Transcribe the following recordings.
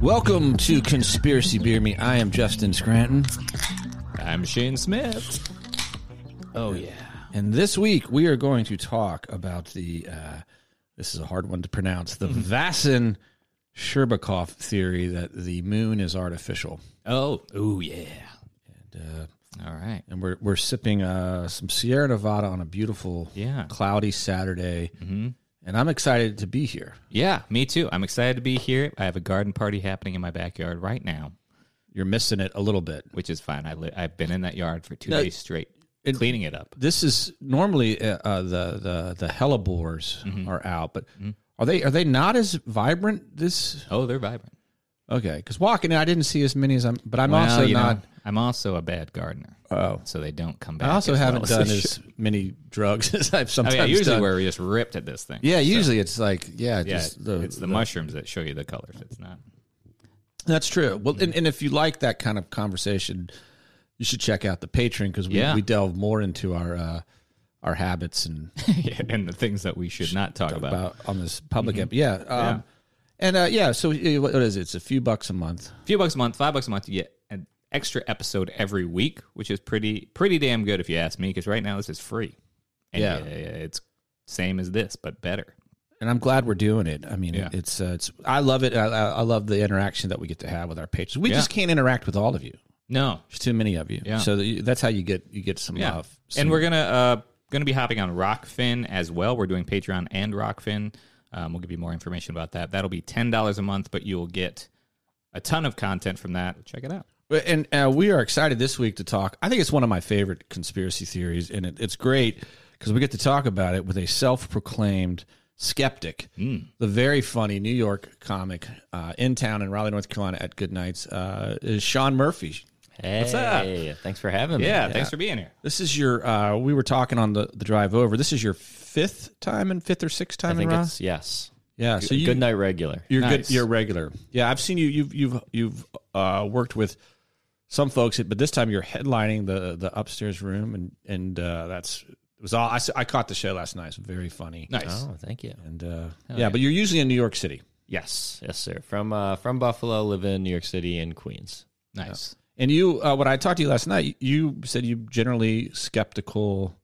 Welcome to Conspiracy Beer Me. I am Justin Scranton. I'm Shane Smith. Oh yeah. And this week we are going to talk about the uh, this is a hard one to pronounce, the Vasin Sherbakov theory that the moon is artificial. Oh, oh yeah. And, uh, All right. and we're we're sipping uh, some Sierra Nevada on a beautiful Yeah. cloudy Saturday. Mm-hmm. And I'm excited to be here. Yeah, me too. I'm excited to be here. I have a garden party happening in my backyard right now, You're missing it a little bit. which is fine. I li- I've been in that yard for two No, days straight, it- cleaning it up. This is normally uh, uh, the the the hellebores Mm-hmm. are out, but are they are they not as vibrant this Oh, they're vibrant. Okay, because walking in, I didn't see as many as I'm, but I'm Well, also you know, not. I'm also a bad gardener, Oh, so they don't come back. I also as haven't as done as should. many drugs as I've Oh, sometimes yeah, usually done. we're just ripped at this thing. yeah, usually it's like yeah, yeah. just the, it's the, mushrooms that show you the colors. It's not. That's true. Well, and, and if you like that kind of conversation, you should check out the Patreon because we, Yeah. we delve more into our uh, our habits and yeah, and the things that we should not talk about. about on this public. ep- Yeah, um, and uh, yeah. So uh, what is it? It's a few bucks a month. A few bucks a month, five bucks a month, you get an extra episode every week, which is pretty pretty damn good if you ask me. Because right now this is free. And Yeah. it's same as this, but better. and I'm glad we're doing it. I mean, Yeah. it's uh, it's I love it. I, I I love the interaction that we get to have with our patrons. We Yeah. just can't interact with all of you. No, There's too many of you. Yeah. So that you- that's how you get you get some yeah, love. and we're gonna uh gonna be hopping on Rokfin as well. We're doing Patreon and Rokfin. Um, we'll give you more information about that. That'll be ten dollars a month, but you'll get a ton of content from that. Check it out. And uh, we are excited this week to talk. I think it's one of my favorite conspiracy theories, and it, it's great because we get to talk about it with a self-proclaimed skeptic, Hmm. the very funny New York comic uh, in town in Raleigh, North Carolina at Goodnights is Sean Murphy. Hey, What's up? Thanks for having me. Yeah, thanks for being here. This is your. Uh, we were talking on the, the drive over. This is your fifth time and fifth or sixth time in think Raleigh. it's yes. Yeah, so you Good night, regular. You're Nice. good. You're regular. Yeah, I've seen you. You've you've you've uh, worked with some folks, but this time you're headlining the the upstairs room, and and uh, that's it was all. I, I caught the show last night. It's very funny. Nice. Oh, thank you. And uh, yeah, but you're usually in New York City, Yes, yes, sir. From uh, from Buffalo, live in New York City and Queens. Nice. And you. Uh, when I talked to you last night, you said you generally skeptical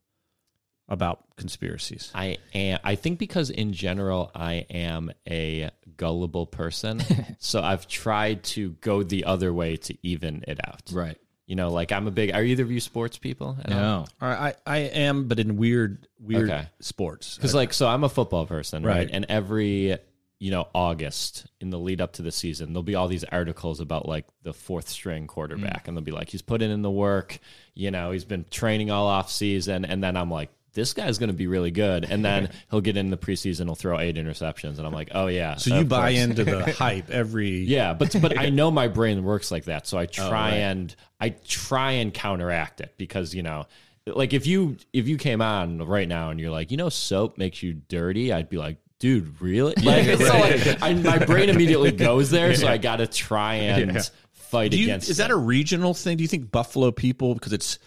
about conspiracies. I am. I think because in general, I am a gullible person, so I've tried to go the other way to even it out. Right. You know, like I'm a big. Are either of you sports people? at all? No. All right, I I am, but in weird weird Okay. sports. Because like, so I'm a football person, right? Right. And every you know August in the lead up to the season, there'll be all these articles about like the fourth string quarterback, mm. and they'll be like, he's putting in the work, you know, he's been training all off season, and then I'm like. This guy's going to be really good, and then he'll get in the preseason. He'll throw eight interceptions, and I'm like, "Oh yeah." so you buy course. into the hype every. Yeah, but but I know my brain works like that, so I oh, try right. and I try and counteract it because you know, like if you if you came on right now and you're like, you know, soap makes you dirty, I'd be like, dude, really? Like, so like I, my brain immediately goes there, so I got to try and fight Do you, against. is that a regional thing? Do you think Buffalo people because it's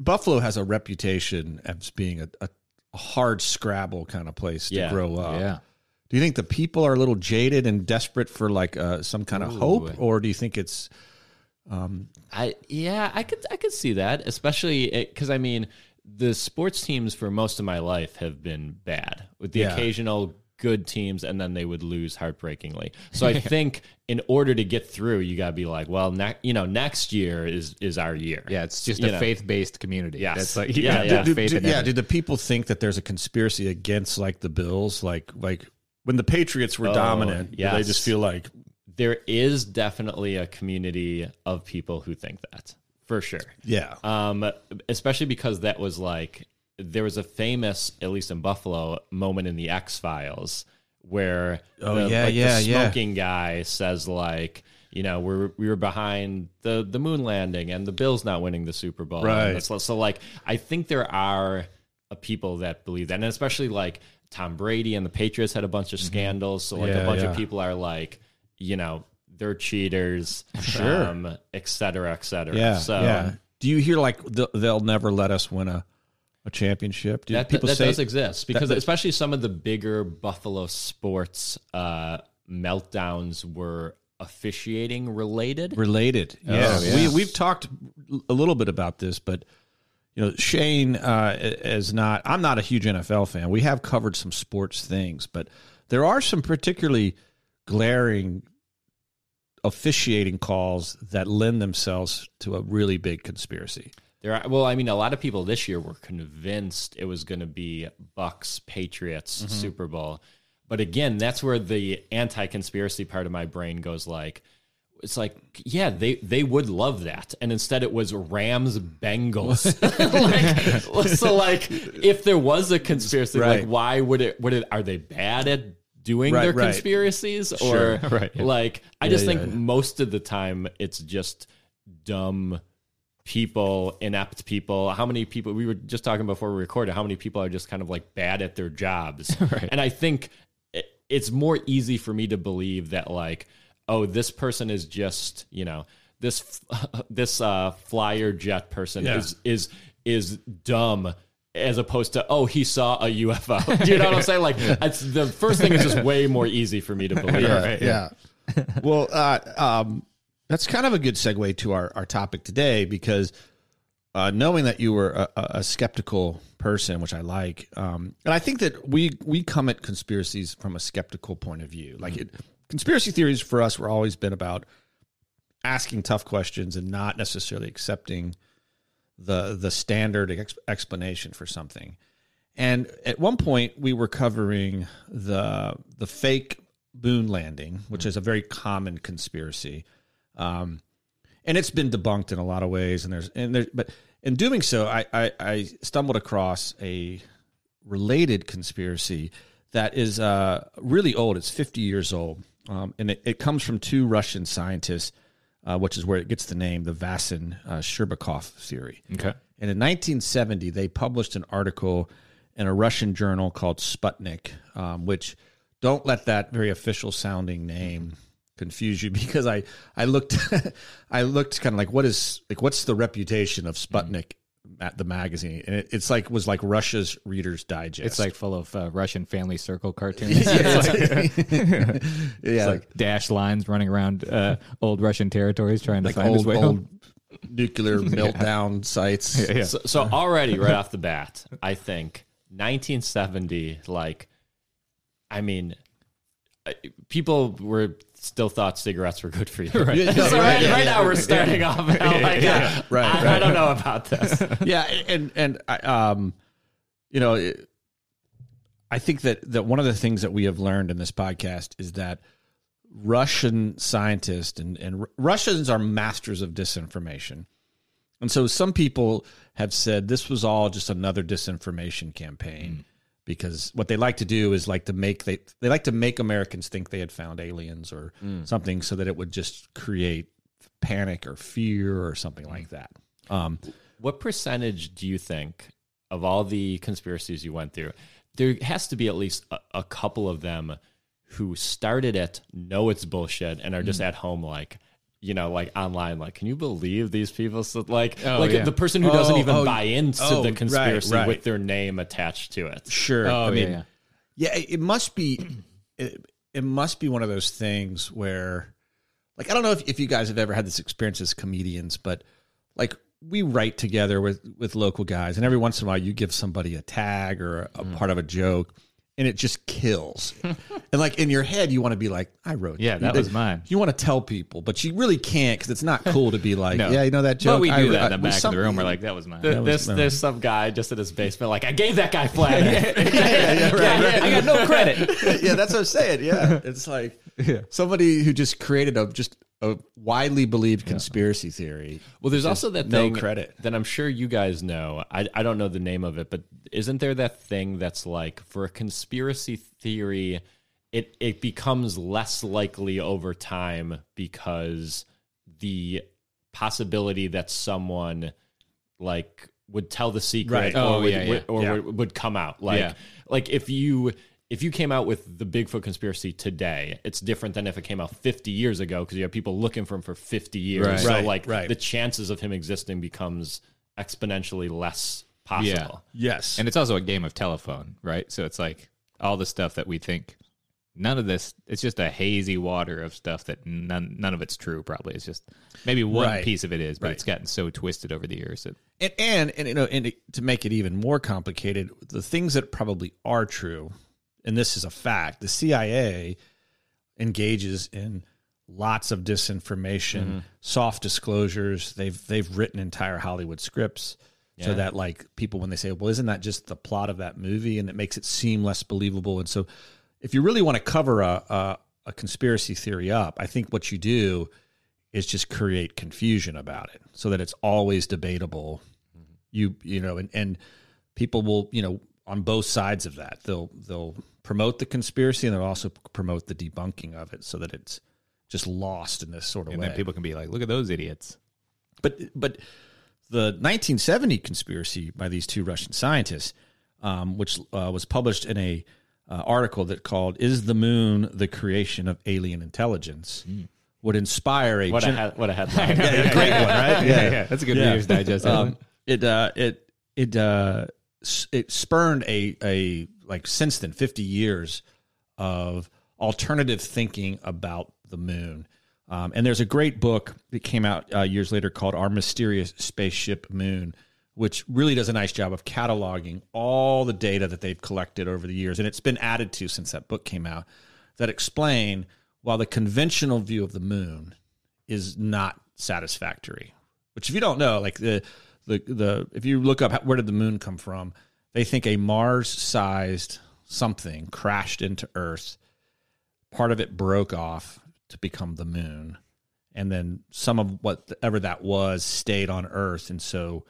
Buffalo has a reputation as being a, a, a hard scrabble kind of place to Yeah. grow up. Yeah. Do you think the people are a little jaded and desperate for like uh, some kind of hope, or do you think it's um, I yeah, I could I could see that, especially because I mean the sports teams for most of my life have been bad with the Yeah. occasional good teams, and then they would lose heartbreakingly. So I think in order to get through, you got to be like, well, ne- you know, next year is is our year. Yeah, it's just You a know. faith based community. Yes. That's like you Yeah, yeah. have do, faith do- in yeah? Do the people think that there's a conspiracy against like the Bills, like like when the Patriots were oh, dominant? Yeah, they Oh, just feel like There is definitely a community of people who think that for sure. yeah, Um, especially because that was like there was a famous, at least in Buffalo, moment in the X Files where Oh, the, yeah, like, yeah, the yeah. smoking guy says like, you know, we're we were behind the the moon landing and the Bills not winning the Super Bowl. Right. That's- so like I think there are people that believe that, and especially like Tom Brady and the Patriots had a bunch of scandals. So like Mm-hmm. Yeah, a bunch yeah. of people are like, you know, they're cheaters, Sure. um, et cetera, et cetera. yeah, so yeah. Do you hear like the, they'll never let us win a a championship? Do that, people that say does exist because that- especially some of the bigger Buffalo sports uh, meltdowns were officiating related. related. Yeah, yeah. we we've talked a little bit about this, but you know, Shane uh, is not. I'm not a huge NFL fan. We have covered some sports things, but there are some particularly glaring officiating calls that lend themselves to a really big conspiracy. There are, well, I mean, a lot of people this year were convinced it was going to be Bucks Patriots Mm-hmm. Super Bowl, but again, that's where the anti-conspiracy part of my brain goes like, it's like, yeah, they they would love that, and instead it was Rams Bengals. like, so, like, if there was a conspiracy, Right. like, why would it? Would it? Are they bad at doing Right, their right. conspiracies, Sure. or Right, yeah. like? I just Yeah, think yeah. most of the time it's just dumb people, inept people. How many people we were just talking before we recorded? How many people are just kind of like bad at their jobs? And I think it- it's more easy for me to believe that like, oh, this person is just you know this this uh, flyer jet person Yeah. is is is dumb. As opposed to, oh, he saw a UFO. Do you know what I'm saying? Like, it's, the first thing is just way more easy for me to believe. yeah. well, uh, um, that's kind of a good segue to our, our topic today because uh, knowing that you were a, a a skeptical person, which I like, um, and I think that we we come at conspiracies from a skeptical point of view. Like it, conspiracy theories for us were always been about asking tough questions and not necessarily accepting the the standard ex- explanation for something. And at one point, we were covering the the fake moon landing, which is a very common conspiracy, um, and it's been debunked in a lot of ways. And there's and there, but in doing so, I, I, I stumbled across a related conspiracy that is uh, really old. It's 50 years old, um, and it, it comes from two Russian scientists, uh, which is where it gets the name, the Vasin uh, Sherbakov theory. Okay. And in 1970, they published an article in a Russian journal called Sputnik, um, which don't let that very official sounding name confuse you because I I looked I looked kind of like what is like what's the reputation of Sputnik the magazine and it, it's like was like Russia's Reader's Digest. It's like full of uh, Russian family circle cartoons. yeah, it's like, yeah, like dash lines running around uh, old Russian territories trying to like find his way old home. nuclear meltdown sites. Yeah. So, so already right off the bat, I think 1970, like, I mean, people were still thought cigarettes were good for you. Right, Yeah, so right, yeah, right yeah. now we're starting off. and I'm like, yeah. Right, I, I don't know about this. yeah, and and I, um, you know, it, I think that that one of the things that we have learned in this podcast is that Russian scientists and and Russians are masters of disinformation, and so some people have said this was all just another disinformation campaign. Because what they like to do is like to make they they like to make Americans think they had found aliens or something, so that it would just create panic or fear or something like that. Um, What percentage do you think of all the conspiracies you went through? There has to be at least a, a couple of them who started it, know it's bullshit, and are Mm. just at home like, you know, like online, like, can you believe these people? So, like, Oh, like yeah. the person who doesn't Oh, even oh, buy into oh, the conspiracy right. with their name attached to it. Sure. Oh, I mean, yeah, yeah, it, it must be. It, it must be one of those things where, like, I don't know if, if you guys have ever had this experience as comedians, but like we write together with with local guys, and every once in a while you give somebody a tag or a, a Mm. part of a joke. And it just kills, and like in your head, you want to be like, "I wrote." Yeah, that was mine. You want to tell people, but you really can't because it's not cool to be like, No. "Yeah, you know that joke." But we I- do that I- in the back of the room. We're like, that was mine. Th- was- This, no. there's some guy just in his basement, like, I gave that guy flat. yeah, right, right. I got no credit. yeah, that's what I'm saying. Yeah, it's like somebody who just created a just a widely believed conspiracy theory. Well, there's also that no thing credit. that I'm sure you guys know. I, I don't know the name of it, but isn't there that thing that's like for a conspiracy theory, it it becomes less likely over time because the possibility that someone like would tell the secret Right. or, Oh, would, yeah, yeah. or Yeah. would, would come out like Yeah. like if you if you came out with the Bigfoot conspiracy today, it's different than if it came out 50 years ago because you have people looking for him for 50 years. Right. So Right, like right. the chances of him existing becomes exponentially less possible. Yes, And it's also a game of telephone, right? So it's like all the stuff that we think none of this. It's just a hazy water of stuff that none none of it's true. Probably it's just maybe one Right. piece of it is, but Right. it's gotten so twisted over the years that and and, and you know, and to make it even more complicated, the things that probably are true, and this is a fact, the CIA engages in lots of disinformation, mm-hmm. soft disclosures. They've they've written entire Hollywood scripts so that like people when they say, "Well, isn't that just the plot of that movie?" and it makes it seem less believable. And so, if you really want to cover a a, a conspiracy theory up, I think what you do is just create confusion about it so that it's always debatable mm-hmm. you you know and and people will you know on both sides of that they'll they'll promote the conspiracy and they'll also promote the debunking of it so that it's just lost in this sort of way. and way then people can be like, look at those idiots. but but the 1970 conspiracy by these two Russian scientists, um, which uh, was published in a uh, article that called "Is the Moon the Creation of Alien Intelligence?" would inspire a What a gen- he- what a headline. yeah, a great one, right? yeah, that's a good Yeah. Reader's Digest. um, it uh, it it uh, it spurned a a like since then 50 years of alternative thinking about the moon. Um, and there's a great book that came out uh, years later called Our Mysterious Spaceship Moon, which really does a nice job of cataloging all the data that they've collected over the years. And it's been added to since that book came out that explain while the conventional view of the moon is not satisfactory. Which, if you don't know, like the the the if you look up how- where did the moon come from, they think a Mars-sized something crashed into Earth. Part of it broke off to become the moon, and then some of whatever that was stayed on Earth, and so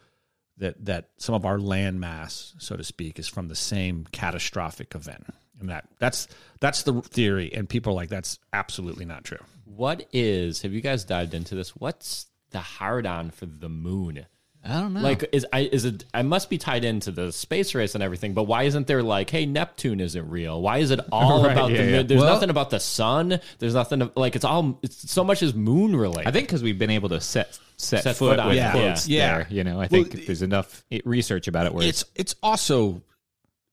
that that some of our land mass, so to speak, is from the same catastrophic event. And that that's that's the theory, and people are like that's absolutely not true. What is? Have you guys dived into this? What's the hard on for the moon? I don't know. Like, is I is it? I must be tied into the space race and everything. But why isn't there like, hey, Neptune isn't real? Why is it all Right, about yeah, the yeah. moon? There's Well- nothing about the sun. There's nothing like it's all. It's so much is moon related. I think because we've been able to set set, Set foot, foot on with it. Yeah. quotes Yeah. there. You know, I Well, think it- there's enough research about it where it's it's also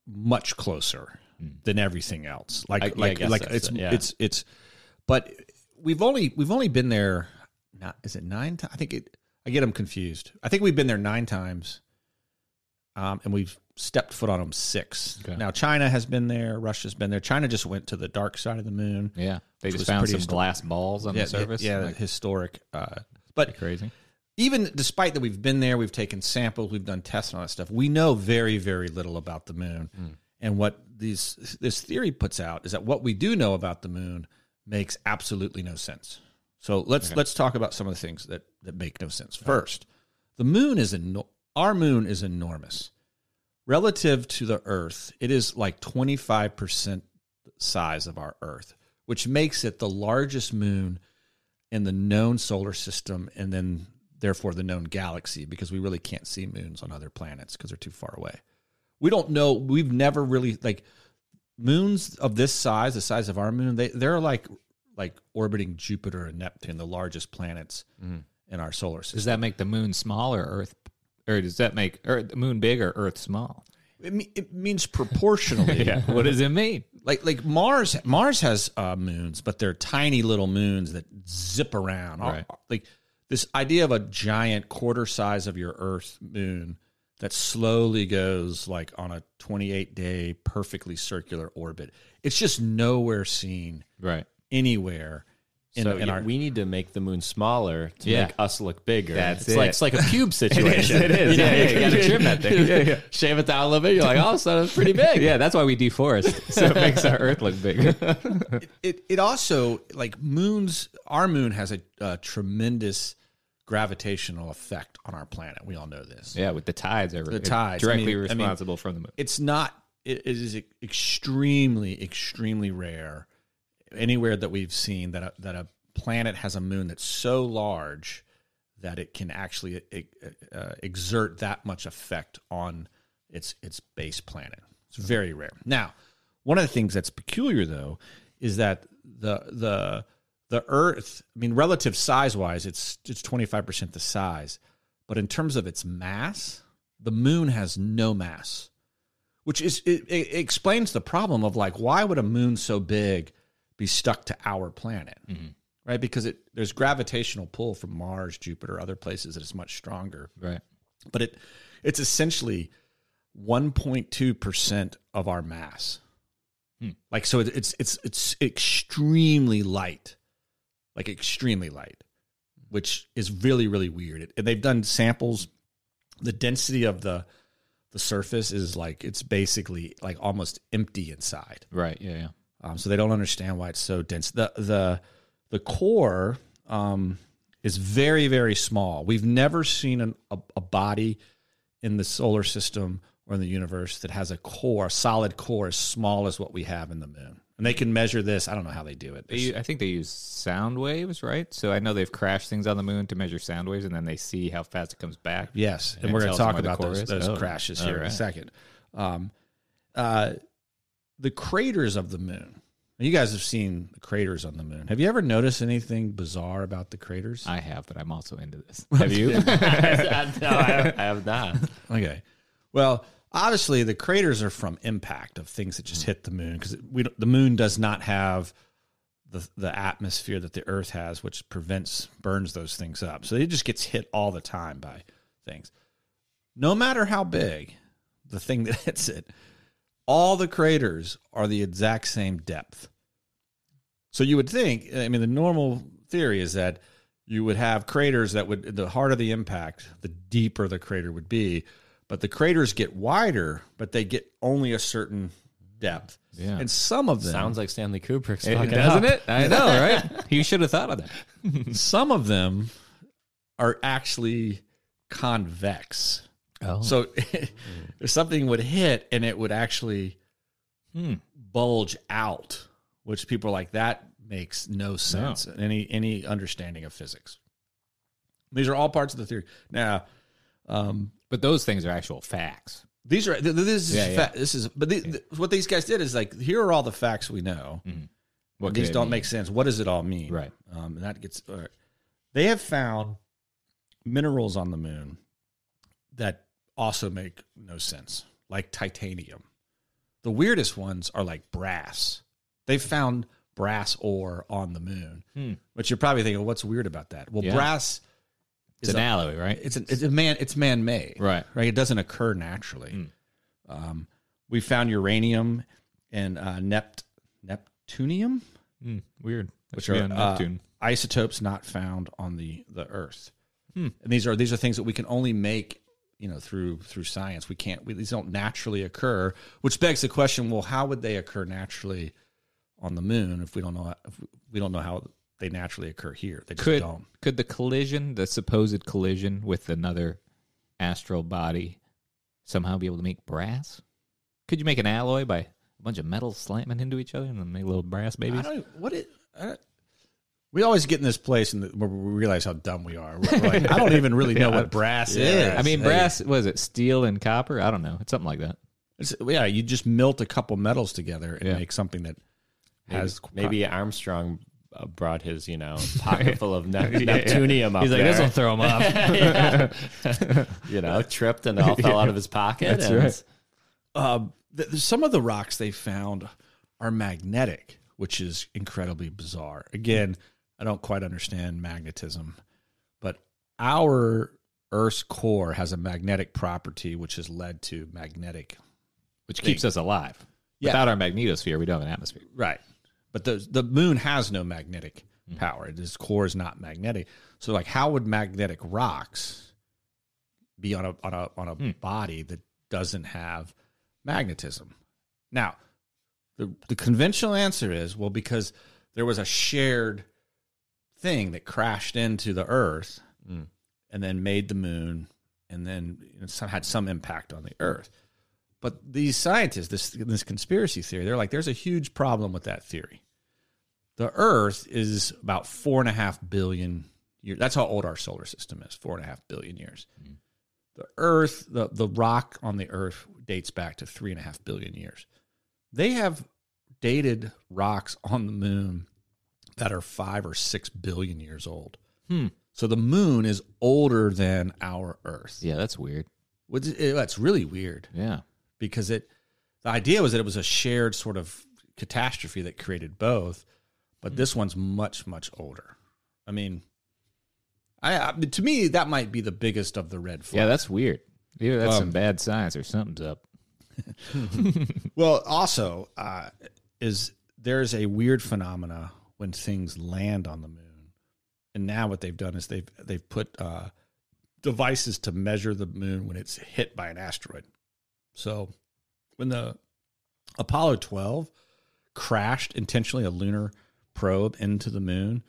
much closer hmm. than everything else. Like I- yeah, I like guess like it's it, yeah. it's it's but we've only we've only been there not is it 9 times? I think it I get them confused. I think we've been there 9 times. Um and we've stepped foot on them 6. Okay. Now China has been there, Russia's been there. China just went to the dark side of the moon. yeah, they just found some histo- glass balls on yeah, the surface. Yeah, like, historic uh but crazy. even despite that we've been there, we've taken samples, we've done tests and all that stuff. We know very, very little about the moon. And what these this theory puts out is that what we do know about the moon makes absolutely no sense. So let's let's talk about some of the things that that make no sense. First, the moon is eno- our moon is enormous relative to the Earth. It is like twenty five percent size of our Earth, which makes it the largest moon in the known solar system and then therefore the known galaxy because we really can't see moons on other planets because they're too far away. We don't know we've never really like moons of this size, the size of our moon, they they're like like orbiting Jupiter and Neptune, the largest planets in our solar system. Does that make the moon small or Earth, or does that make Earth, the moon big or Earth small? It, me- it means proportionally. what does it mean? Like like Mars Mars has uh, moons, but they're tiny little moons that zip around. Right. Like this idea of a giant quarter size of your Earth moon that slowly goes like on a 28 day perfectly circular orbit. It's just nowhere seen Right. Anywhere in, so in our we need to make the moon smaller to Yeah. make us look bigger. That's it's like it. it's like a cube situation. it is. You know, Yeah, yeah, you gotta trim that thing. Yeah, yeah. Shave it down a little bit. You're like, oh, so it's pretty big. Yeah, that's why we deforest, so it makes our Earth look bigger. it it also like moons our moon has a, a tremendous gravitational effect on our planet. We all know this. yeah, with the tides, are The tides. I directly mean- I mean- responsible from the moon. it's not it it is extremely extremely rare anywhere that we've seen that a, that a planet has a moon that's so large that it can actually uh, exert that much effect on its its base planet. It's very rare. Now, one of the things that's peculiar though is that the the the Earth, I mean, relative size wise, it's it's twenty five percent the size, but in terms of its mass, the Moon has no mass, which is it, it explains the problem of like why would a moon so big be stuck to our planet, mm-hmm. right? Because it there's gravitational pull from Mars, Jupiter, other places that is much stronger. Right. But it it's essentially 1.2 percent of our mass. Hmm. Like so, it- it's it's it's extremely light, like extremely light, which is really really weird. And they've done samples. The density of the the surface is like it's basically like almost empty inside. Right. Yeah. Yeah. Um, so they don't understand why it's so dense. The the the core um, is very very small. We've never seen an, a, a body in the solar system or in the universe that has a core, a solid core as small as what we have in the moon. And they can measure this. I don't know how they do it. They, I think they use sound waves, right? So I know they've crashed things on the moon to measure sound waves, and then they see how fast it comes back. Yes, and it we're going to talk about those, those Oh, crashes here in a second. Um, uh, the craters of the moon. You guys have seen the craters on the moon. Have you ever noticed anything bizarre about the craters? I have, but I'm also into this. Have you? no, I, I have not. Okay. Well, obviously the craters are from impact of things that just hit the moon because we don't- the moon does not have the the atmosphere that the Earth has, which prevents burns those things up. So it just gets hit all the time by things. No matter how big the thing that hits it, all the craters are the exact same depth. So you would think, I mean, the normal theory is that you would have craters that would, the harder the impact, the deeper the crater would be. But the craters get wider, but they get only a certain depth. Yeah. And some of them, Sounds like Stanley Kubrick's It- fucking doesn't up. it? I know, right? you should have thought of that. some of them are actually convex. Oh, So if something would hit and it would actually Hmm. bulge out, which people are like that makes no sense. in Any any understanding of physics. These are all parts of the theory. Now, um, but those things are actual facts. these are th- th- this is Yeah, yeah. this is but the, the- what these guys did is like here are all the facts we know. What these don't mean? make sense. What does it all mean? Right. Um, and that gets. They have found minerals on the moon that also make no sense, like titanium. The weirdest ones are like brass. They found brass ore on the moon, Hmm. but you're probably thinking, what's weird about that? Well, Yeah. brass It's is an alloy, right? it's an, it's a man it's man made Right. right it doesn't occur naturally um, we found uranium and uh, nept neptunium Hmm, weird. That which are on uh, isotopes not found on the the earth and these are these are things that we can only make you know through through science we can't we, these don't naturally occur which begs the question well how would they occur naturally on the moon if we don't know if we don't know how they naturally occur here they just could don't could the collision, the supposed collision with another astral body, somehow be able to make brass? Could you make an alloy by a bunch of metals slamming into each other and then make little brass I babies? don't. What it? I we always get in this place and where we realize how dumb we are. We're like, I don't even really know what brass is. I mean, Hey, brass was it steel and copper? I don't know. It's something like that. it's- yeah, you just melt a couple metals together and Yeah. make something that has Maybe Armstrong uh, brought his, you know, pocket full of ne- Neptunium up He's like, there. this will throw him off. you know, tripped and all fell out of his pocket. That's and right. Um, th- th- some of the rocks they found are magnetic, which is incredibly bizarre. Again, I don't quite understand magnetism, but our Earth's core has a magnetic property, which has led to magnetic Which keeps us alive. Yeah. Without our magnetosphere, we don't have an atmosphere. Right. But the the moon has no magnetic Hmm. power. Its core is not magnetic. So like how would magnetic rocks be on a on a on a Hmm. body that doesn't have magnetism? Now, the the conventional answer is well because there was a shared thing that crashed into the earth Hmm. and then made the moon and then you know, some, had some impact on the earth. But these scientists, this this conspiracy theory, they're like, there's a huge problem with that theory. The Earth is about four and a half billion years. That's how old our solar system is, four and a half billion years. The Earth, the, the rock on the Earth dates back to three and a half billion years. They have dated rocks on the moon that are five or six billion years old. Hmm. So the moon is older than our Earth. Yeah, that's weird. Which is- That's really weird Yeah. because it the idea was that it was a shared sort of catastrophe that created both but this one's much much older. I mean, I, I to me that might be the biggest of the red flags. Yeah, that's weird. Either that's Um, some bad science or something's up. Well, also, uh, is there's a weird phenomena when things land on the moon, and now what they've done is they've they've put uh, devices to measure the moon when it's hit by an asteroid. So, when the Apollo 12 crashed intentionally a lunar probe into the moon,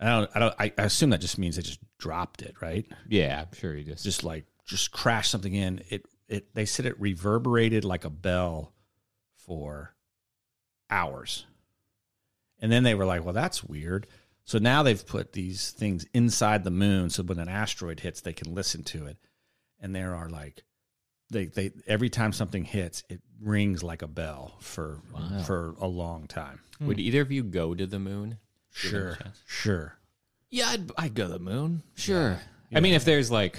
I don't, I don't, I I assume that just means they just dropped it, right? Yeah, I'm sure he just. just like just crashed something in it it they said it reverberated like a bell for hours and then they were like well that's weird so now they've put these things inside the moon so when an asteroid hits they can listen to it and there are like they they every time something hits it rings like a bell for for a long time hmm. Would either of you go to the moon? sure sure Yeah, I'd, I'd go to the moon. Sure. I mean, if there's like,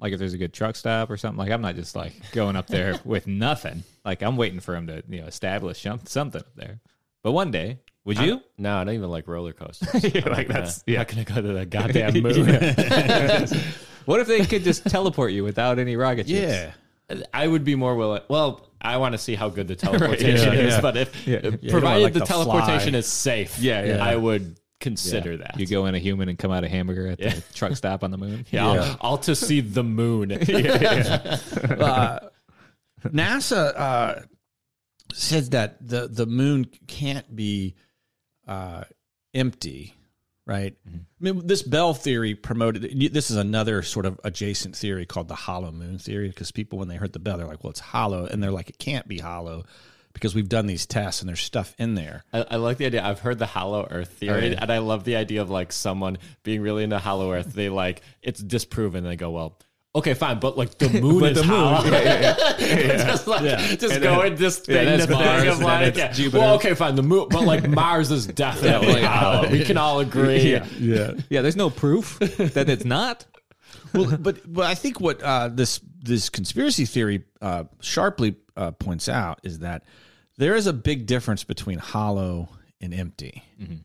like if there's a good truck stop or something, like I'm not just like going up there with nothing. Like I'm waiting for him to you know establish something up there. But one day, would you? No, I don't even like roller coasters. Yeah, I'm like that's- gonna, yeah. not gonna go to the goddamn moon. What if they could just teleport you without any rocket ships? yeah I would be more willing. Well, I want to see how good the teleportation yeah, is, yeah. but if you don't provided like the to teleportation is safe, Yeah, yeah. I would consider that. You go in a human and come out a hamburger at the truck stop on the moon. yeah, Yeah. I'll, I'll to see the moon. uh, NASA uh, says that the the moon can't be uh, empty, right? I mean, this Bell theory promoted. This is another sort of adjacent theory called the hollow moon theory, because people when they heard the bell, they're like, "Well, it's hollow," and they're like, "It can't be hollow." Because we've done these tests and there's stuff in there. I, I like the idea. I've heard the hollow Earth theory, Oh, yeah. and I love the idea of like someone being really into hollow Earth. They like it's disproven. They go, well, okay, fine, but like the moon is hollow. just like just go in this thing, that's the Mars, thing and of like, yeah, Jupiter. well, okay, fine, the moon, but like Mars is definitely hollow. We can all agree. Yeah. Yeah. Yeah, there's no proof that it's not. well, but but I think what uh, this this conspiracy theory uh, sharply uh, points out is that there is a big difference between hollow and empty. Right?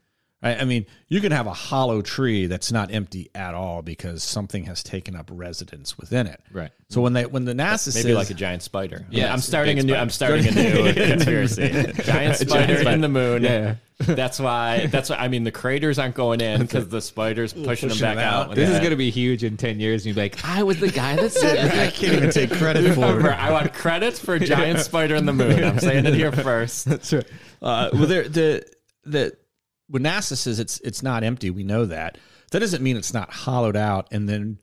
I mean, you can have a hollow tree that's not empty at all because something has taken up residence within it. Right. So when they when the NASA Maybe says like a giant spider. Yeah, Yeah, I'm it's a starting a new. spider. I'm starting a new conspiracy. Giant spider in the moon. Yeah. That's why. That's why. I mean, the craters aren't going in because the spiders pushing, Pushing them back them out. out. This is going to be huge in 10 years. And you'll be like, I was the guy that said I can't even take credit for Remember, it. I want credits for giant spider in the moon. I'm saying it here first. That's right. Uh, well, there, the the when NASA says it's it's not empty, we know that. That doesn't mean it's not hollowed out and then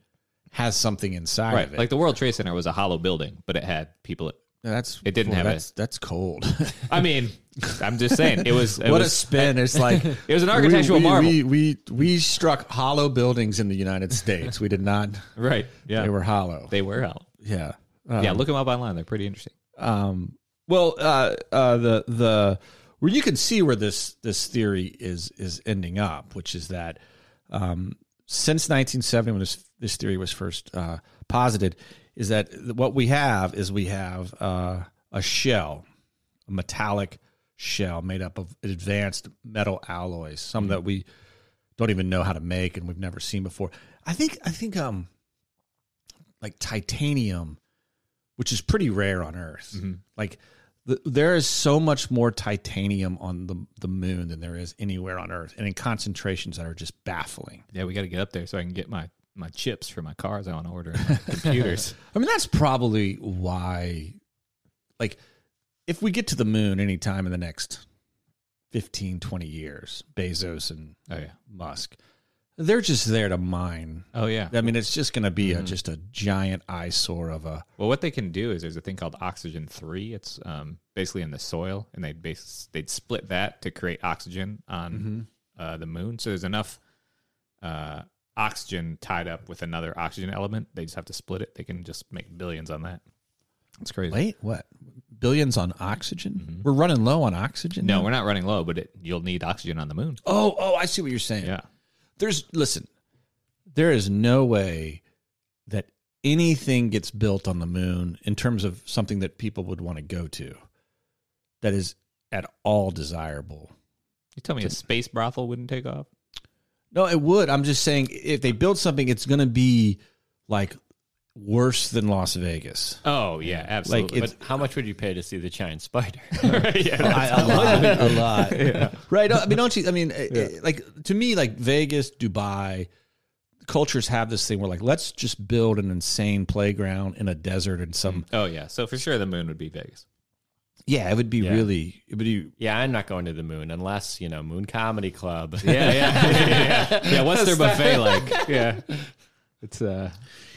has something inside Right. of it. Like the World Trade Center was a hollow building, but it had people. that's It didn't boy, have that's, That's cold. I mean, I'm just saying it was. It what a was, spin! It's like It was an architectural we, we, marvel. We, we we struck hollow buildings in the United States. We did not. right. Yeah. They were hollow. They were hollow. yeah. yeah. Look them up online. They're pretty interesting. Um, well, uh, uh, the the where you can see where this this theory is is ending up, which is that um, since 1970, when this this theory was first uh, posited, is that what we have is we have uh, a shell, a metallic shell made up of advanced metal alloys, some that we don't even know how to make and we've never seen before. I think I think um like titanium, which is pretty rare on Earth. Like the, there is so much more titanium on the the moon than there is anywhere on Earth, and in concentrations that are just baffling. Yeah, we got to get up there so I can get my my chips for my cars I want to order my computers. I mean, that's probably why, like, if we get to the moon anytime in the next 15, 20 years, Bezos and Oh yeah. Musk, they're just there to mine. Oh yeah. I mean, it's just going to be a, just a giant eyesore of a. Well, what they can do is there's a thing called oxygen three. It's um, basically in the soil, and they'd base, they'd split that to create oxygen on uh, the moon. So there's enough uh, oxygen tied up with another oxygen element. They just have to split it. They can just make billions on that. It's crazy. Wait, what? Billions on oxygen? We're running low on oxygen? No, now? we're not running low, but it, you'll need oxygen on the moon. Oh, oh, I see what you're saying. Yeah. There's listen, there is no way that anything gets built on the moon in terms of something that people would want to go to that is at all desirable You tell me a space brothel wouldn't take off? No, it would. I'm just saying if they build something, it's going to be like worse than Las Vegas. Oh yeah, absolutely. it's- But how much would you pay to see the giant spider? I, a lot, a lot. Right? I mean, don't you? I mean, eh, eh, like to me, like Vegas, Dubai, cultures have this thing where like let's just build an insane playground in a desert and some. oh yeah, so for sure the moon would be Vegas. Yeah, it would be Yeah. really. It would be. yeah, I'm not going to the moon unless you know Moon Comedy Club. Yeah, yeah, yeah. yeah. yeah what's their buffet like? Yeah, it's uh.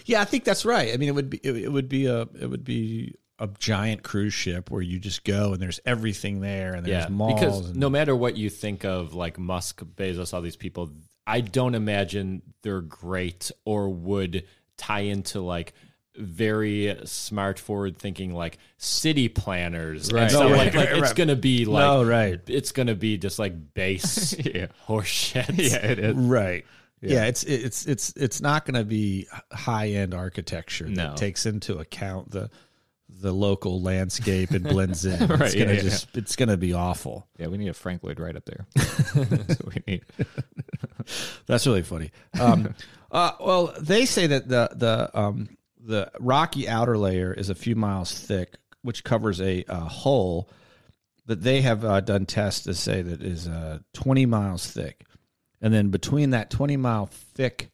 Yeah, I think that's right. I mean, it would be. It, it would be a. It would be a giant cruise ship where you just go and there's everything there and there's Yeah, malls. because and, no matter what you think of like Musk, Bezos, all these people, I don't imagine they're great or would tie into like very smart, forward thinking like city planners. Right. And so No, like, right, like right, it's right. gonna be oh, like no, right, it's gonna be just like base Yeah. horseshit. Yeah, it is. right. Yeah. it's it's it's it's not going to be high end architecture No. that takes into account the the local landscape and blends in. Right, it's gonna yeah, just it's gonna be awful. Yeah, we need a Frank Lloyd Wright up there. That's we need. That's really funny. Um, uh, well, they say that the the um, the rocky outer layer is a few miles thick, which covers a, uh hole that they have uh, done tests to say that is uh, 20 miles thick, and then between that 20 mile thick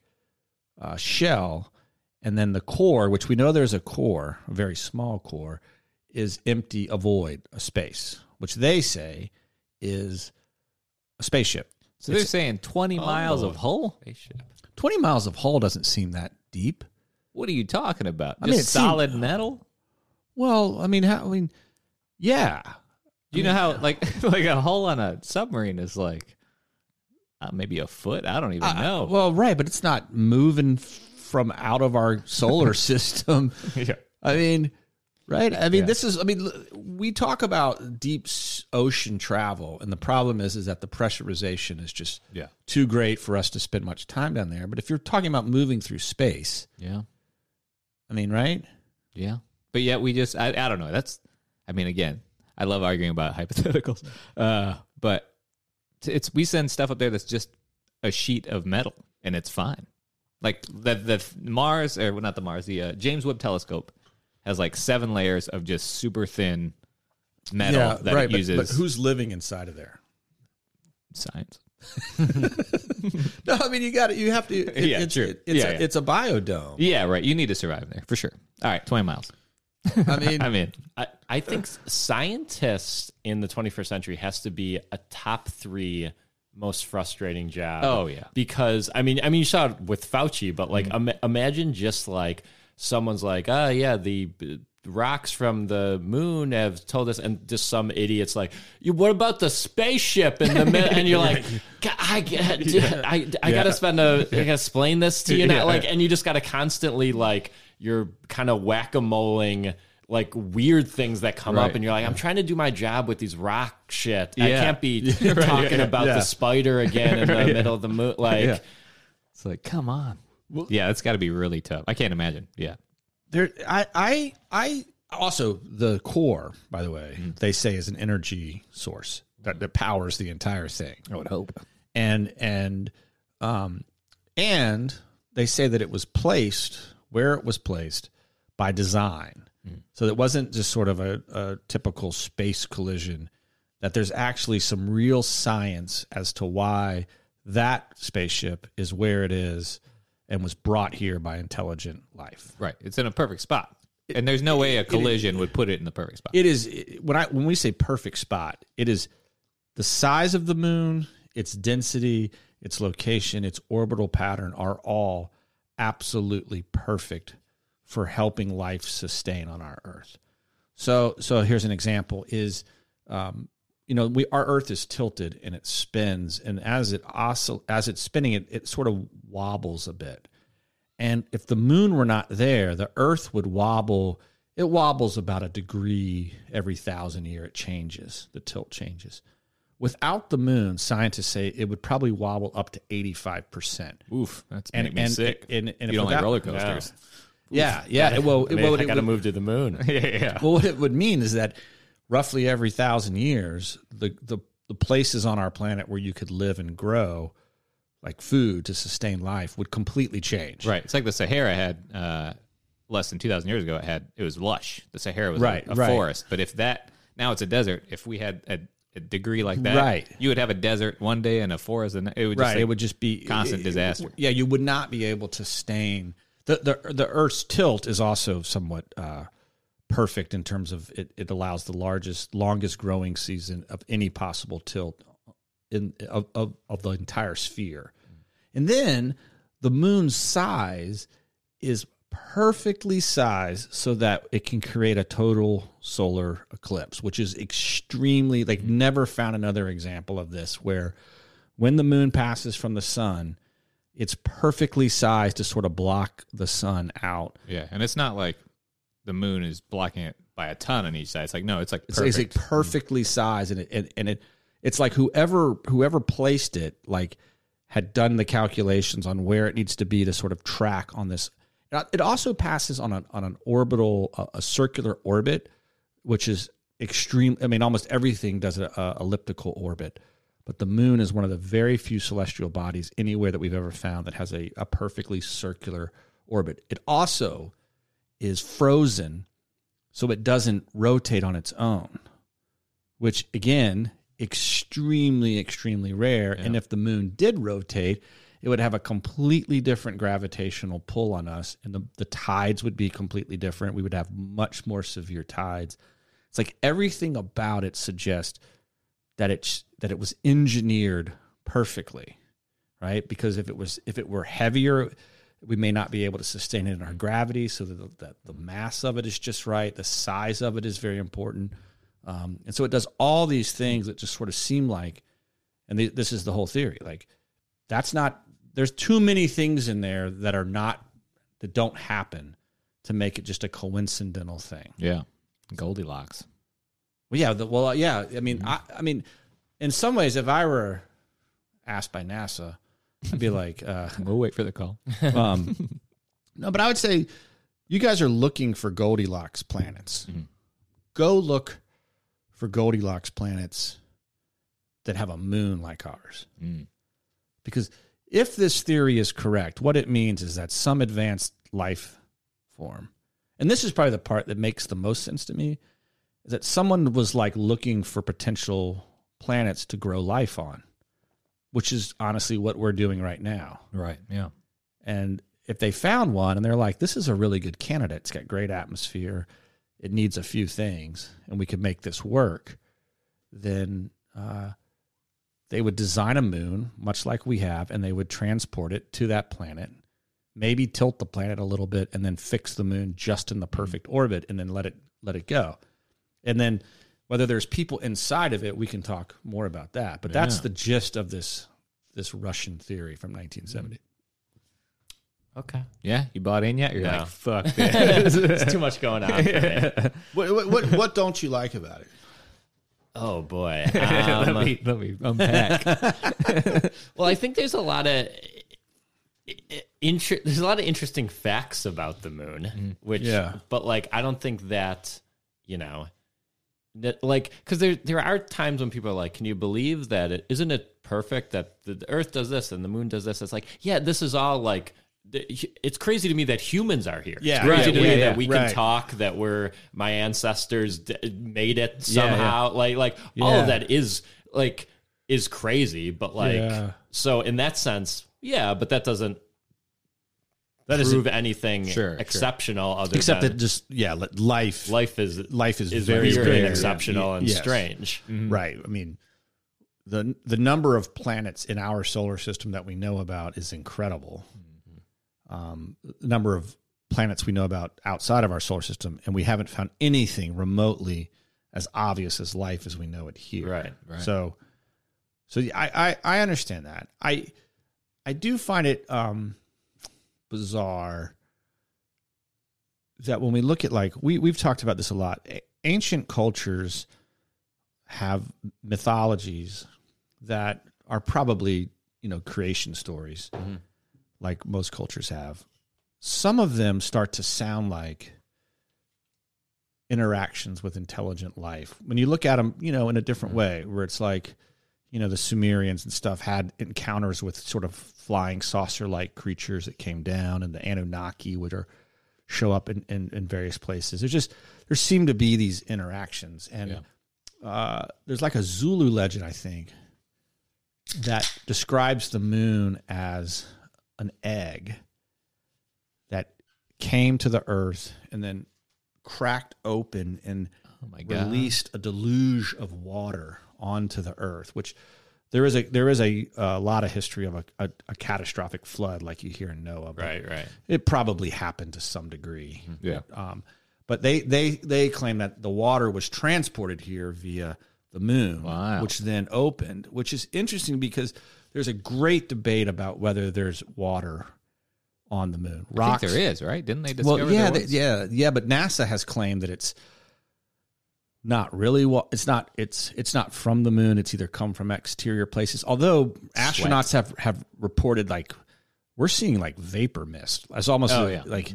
uh, shell and then the core, which we know there's a core, a very small core, is empty, a void, a space, which they say is a spaceship. So they're saying 20 miles Oh. of hull? 20 miles of hull doesn't seem that deep. What are you talking about? I Just mean, it seemed- solid metal? Well, I mean, how, I mean, yeah. Do you know how like like a hull on a submarine is like uh, maybe a foot? I don't even Uh, know. well, right, but it's not moving from out of our solar system. yeah. I mean, right? I mean, Yeah. this is. I mean, we talk about deep ocean travel, and the problem is, is that the pressurization is just Yeah. too great for us to spend much time down there. But if you're talking about moving through space, Yeah. I mean, right? Yeah. But yet we just I, I don't know. That's I mean again, I love arguing about hypotheticals. Uh but it's we send stuff up there that's just a sheet of metal and it's fine. Like the the Mars or well, not the Mars, the uh, James Webb telescope has like seven layers of just super thin metal that right. it but- uses but who's living inside of there? science. No, I mean, you got it. You have to. It, Yeah, it's, true. it- it's, Yeah, a, yeah. it's a biodome. Yeah, right. You need to survive there for sure. All right, 20 miles. I mean, I mean. I, I think scientists in the 21st century has to be a top three most frustrating job. Oh, yeah. because I mean, I mean, you saw it with Fauci, but like, Mm-hmm. ima- imagine just like someone's like, oh yeah, the rocks from the moon have told us, and just some idiots like, you, what about the spaceship in the middle? And you're like, I get, I, I gotta spend a, I gotta explain this to you now, Yeah. like, and you just gotta constantly like, you're kind of whack a moling. Like weird things that come up, and you're like, I'm trying to do my job with these rock shit. I can't be talking about yeah. the spider again in the middle of the moon. Like, Yeah. It's like, come on. yeah, it's got to be really tough. I can't imagine. Yeah. there. I, I, I. Also, the core, by the way, they say is an energy source that, that powers the entire thing. I would hope. and and um and they say that it was placed where it was placed by design hmm. so it wasn't just sort of a, a typical space collision that there's actually some real science as to why that spaceship is where it is and was brought here by intelligent life Right. It's in a perfect spot. And there's no way a collision would put it in the perfect spot. it is when I when we say perfect spot, it is the size of the moon, its density, its location, its orbital pattern are all absolutely perfect for helping life sustain on our Earth. So so here's an example: is um, you know we our Earth is tilted and it spins, and as it oscill- as it's spinning, it it sort of wobbles a bit. And if the moon were not there, the Earth would wobble. It wobbles about a degree every thousand year. It changes. The tilt changes. Without the moon, scientists say it would probably wobble up to eighty-five percent. Oof. That's And making me and, sick. and, and if you don't like roller coasters. Yeah, yeah. well, I, mean, well, I it gotta would- move to the moon. Yeah. yeah. well, what it would mean is that roughly every thousand years, the the, the places on our planet where you could live and grow, like food to sustain life, would completely change. Right. It's like the Sahara had uh, less than 2,000 years ago. It had it was lush. The Sahara was a- Right, a, right. forest. But if that now it's a desert, if we had a, a degree like that, Right. you would have a desert one day and a forest, and it would just right. it would just be constant it- disaster. Yeah, you would not be able to sustain the the the Earth's tilt is also somewhat uh, perfect in terms of it. It allows the largest, longest growing season of any possible tilt in of of, of the entire sphere, and then the moon's size is perfectly sized so that it can create a total solar eclipse, which is extremely like never found another example of this where when the moon passes from the sun, it's perfectly sized to sort of block the sun out. yeah. And it's not like the moon is blocking it by a ton on each side. It's like no, it's like It's, it's like perfectly sized, and it and, and it it's like whoever whoever placed it like had done the calculations on where it needs to be to sort of track on this. It also passes on an on an orbital a, a circular orbit, which is extreme. I mean, almost everything does an elliptical orbit, but the moon is one of the very few celestial bodies anywhere that we've ever found that has a, a perfectly circular orbit. It also is frozen so it doesn't rotate on its own, which again, extremely, extremely rare. And if the moon did rotate, it would have a completely different gravitational pull on us, and the, the tides would be completely different. We would have much more severe tides. It's like everything about it suggests that it's that it was engineered perfectly, right? Because if it was if it were heavier, we may not be able to sustain it in our gravity. So that the, the mass of it is just right. The size of it is very important, um, and so it does all these things that just sort of seem like, and th- this is the whole theory. Like that's not. There's too many things in there that are not that don't happen to make it just a coincidental thing. yeah. Goldilocks. Well, yeah. The, well, yeah. I mean, I, I mean, in some ways, if I were asked by NASA, I'd be like, uh, We'll wait for the call. um, no, but I would say you guys are looking for Goldilocks planets. Go look for Goldilocks planets that have a moon like ours. Mm. Because if this theory is correct, what it means is that some advanced life form, and this is probably the part that makes the most sense to me, is that someone was like looking for potential planets to grow life on, which is honestly what we're doing right now. Right. Yeah. And if they found one and they're like, this is a really good candidate, it's got great atmosphere, it needs a few things, and we could make this work, then uh, they would design a moon, much like we have, and they would transport it to that planet, maybe tilt the planet a little bit, and then fix the moon just in the mm-hmm. perfect orbit, and then let it let it go. And then whether there's people inside of it, we can talk more about that. But that's Yeah. the gist of this this Russian theory from 1970. Mm-hmm. Okay. Yeah. You bought in yet? You're No. like, fuck this. It's too much going on. For me. What, what, what, what don't you like about it? Oh boy. let, Um, me, let me unpack. well, I think there's a lot of inter- there's a lot of interesting facts about the moon, which Yeah. but like I don't think that you know that like because there there are times when people are like, can you believe that it isn't it perfect that the Earth does this and the moon does this? It's like yeah, this is all like. It's crazy to me that humans are here. Yeah. it's crazy Right, to me yeah, that we right. can talk, that we're my ancestors d- made it Yeah, yeah. somehow. Like, like all of that is like is crazy, but like so in that sense, yeah, but that doesn't That prove anything Sure, sure. exceptional other except than that just yeah, life life is life is, is very and exceptional and Yes. strange. Mm-hmm. Mm-hmm. Right. I mean, the the number of planets in our solar system that we know about is incredible. Um, the number of planets we know about outside of our solar system, and we haven't found anything remotely as obvious as life as we know it here. Right, right. So, so yeah, I, I I understand that. I I do find it um bizarre that when we look at like we we've talked about this a lot. Ancient cultures have mythologies that are probably you know creation stories, like most cultures have. Some of them start to sound like interactions with intelligent life. When you look at them, you know, in a different way, where it's like you know the Sumerians and stuff had encounters with sort of flying saucer like creatures that came down, and the Anunnaki would or show up in, in, in various places. There's just there seem to be these interactions, and uh, there's like a Zulu legend, I think, that describes the moon as an egg that came to the earth and then cracked open and Oh my god. released a deluge of water onto the earth, which there is a there is a, a lot of history of a, a, a catastrophic flood like you hear in Noah. but Right, right. It probably happened to some degree. Yeah. Um, but they they they claim that the water was transported here via the moon, Wow. which then opened, which is interesting because there's a great debate about whether there's water on the moon. I think there is, right? Didn't they discover well, yeah, there they- was? yeah, yeah. But NASA has claimed that it's not really. Wa- it's not. It's it's not from the moon. It's either come from exterior places. Although astronauts have have reported like we're seeing like vapor mist. It's almost Oh, like, yeah. like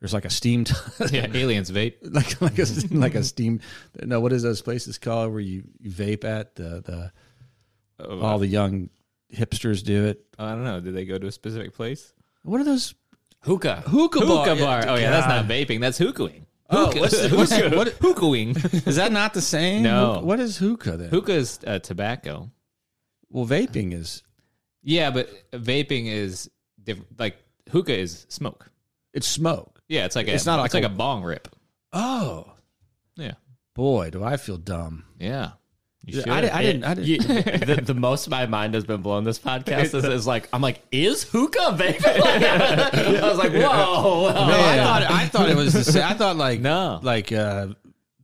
there's like a steam. T- yeah, aliens vape. like like a like a steam. No, what is those places called where you, you vape at the the Oh, all uh, the young hipsters do it. I don't know. Do they go to a specific place? What are those Hookah. hookah, Hookah bar? bar. Oh yeah, that's not vaping. That's hookahing. Oh, Hookah. what's the- what's the- what- hookahing? Is that not the same? No. Hookah- What is hookah then? Hookah is uh, tobacco. Well, vaping is Yeah, but vaping is different. Like hookah is smoke. it's smoke. Yeah, it's like a, It's not it's like like a- a bong rip. Oh Yeah, boy, do I feel dumb. yeah. You should. I, di- I didn't. I didn't. You- the, the most my mind has been blown this podcast is, is like I'm like is hookah vaping? I was like whoa, whoa. no, I thought I thought it was the same. I thought like No. like uh,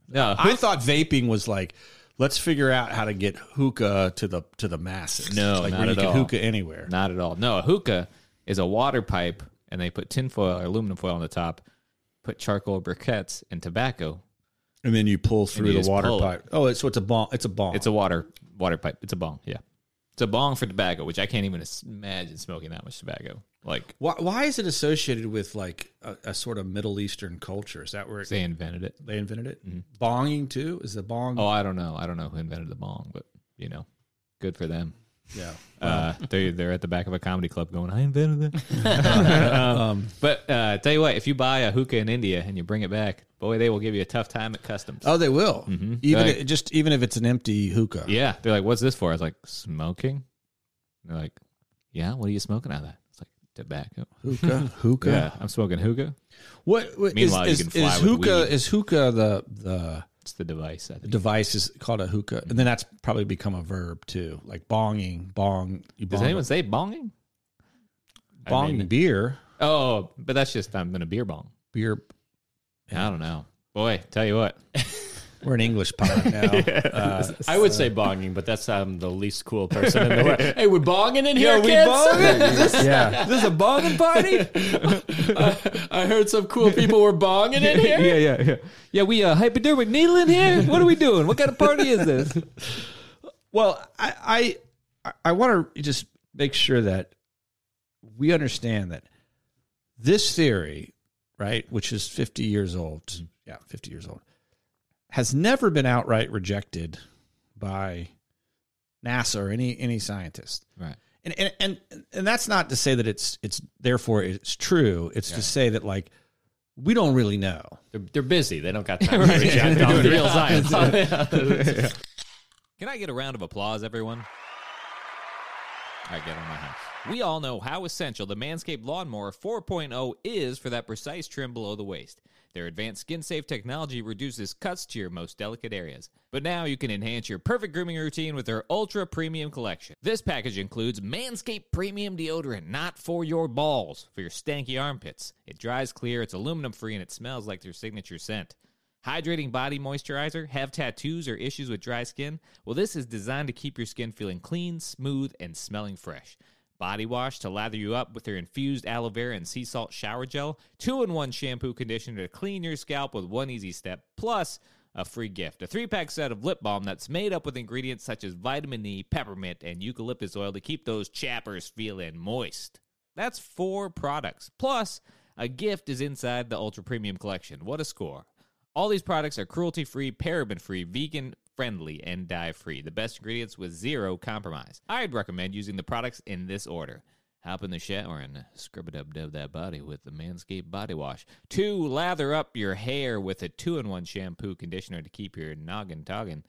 no. I thought vaping was like let's figure out how to get hookah to the to the masses. No, like not where you at can all. hookah anywhere. Not at all. No, a hookah is a water pipe, and they put tinfoil or aluminum foil on the top, put charcoal briquettes and tobacco. And then you pull through you the water pull pipe. Oh, it's so it's a bong. It's a bong. It's a water water pipe. It's a bong. Yeah, it's a bong for tobacco, which I can't even imagine smoking that much tobacco. Like why, why is it associated with like a, a sort of Middle Eastern culture? Is that where it, they invented it. they invented it? Mm-hmm. Bonging too? Is the bong? Oh, I don't know. I don't know who invented the bong, but you know, good for them. Yeah. Uh, they they're at the back of a comedy club going, "I invented that." um, but uh, tell you what, if you buy a hookah in India and you bring it back, boy, they will give you a tough time at customs. Oh, they will. Even Like- if, just even if it's an empty hookah. Yeah, they're like, "What's this for?" I was like, "Smoking." They're like, "Yeah, what are you smoking out of that?" It's like tobacco. Hookah. Hookah. Yeah, I'm smoking hookah. What, what is, Meanwhile, you is, can fly is with hookah weed. is hookah the the It's the device. I think. device is called a hookah, and then that's probably become a verb too, like bonging, bong. You Does bong, anyone say bonging? bonging mean- beer, Oh, but that's just I'm in a beer bong. beer? I don't know. Boy, tell you what. We're an English pod now. uh, I would say bonging, but that's um, the least cool person in the world. Hey, we're bonging in here, kids. yeah, this is a bonging party? I heard some cool people were bonging in here. yeah, yeah, yeah. Yeah, we uh, hypodermic needle in here. What are we doing? What kind of party is this? Well, I I, I want to just make sure that we understand that this theory, right, which is 50 years old, yeah, 50 years old, has never been outright rejected by NASA or any any scientist. Right. And and and, and that's not to say that it's it's therefore it's true. It's to say that like we don't really know. They're, they're busy. They don't got time to reject all the real science. Can I get a round of applause, everyone? All right, get on my house. We all know how essential the Manscaped Lawnmower 4.0 is for that precise trim below the waist. Their advanced skin safe technology reduces cuts to your most delicate areas. But now you can enhance your perfect grooming routine with their ultra premium collection. This package includes Manscaped Premium Deodorant, not for your balls, for your stanky armpits. It dries clear, it's aluminum free, and it smells like their signature scent. Hydrating body moisturizer? Have tattoos or issues with dry skin? Well, this is designed to keep your skin feeling clean, smooth, and smelling fresh. Body wash to lather you up with their infused aloe vera and sea salt shower gel. Two in one shampoo conditioner to clean your scalp with one easy step. Plus, a free gift a three pack set of lip balm that's made up with ingredients such as vitamin E, peppermint, and eucalyptus oil to keep those chappers feeling moist. That's four products. Plus, a gift is inside the Ultra Premium Collection. What a score! All these products are cruelty free, paraben free, vegan, friendly and dye free. The best ingredients with zero compromise. I'd recommend using the products in this order. Hop in the shower and scrub a dub dub that body with the Manscaped body wash. Two, lather up your hair with a two in one shampoo conditioner to keep your noggin toggin.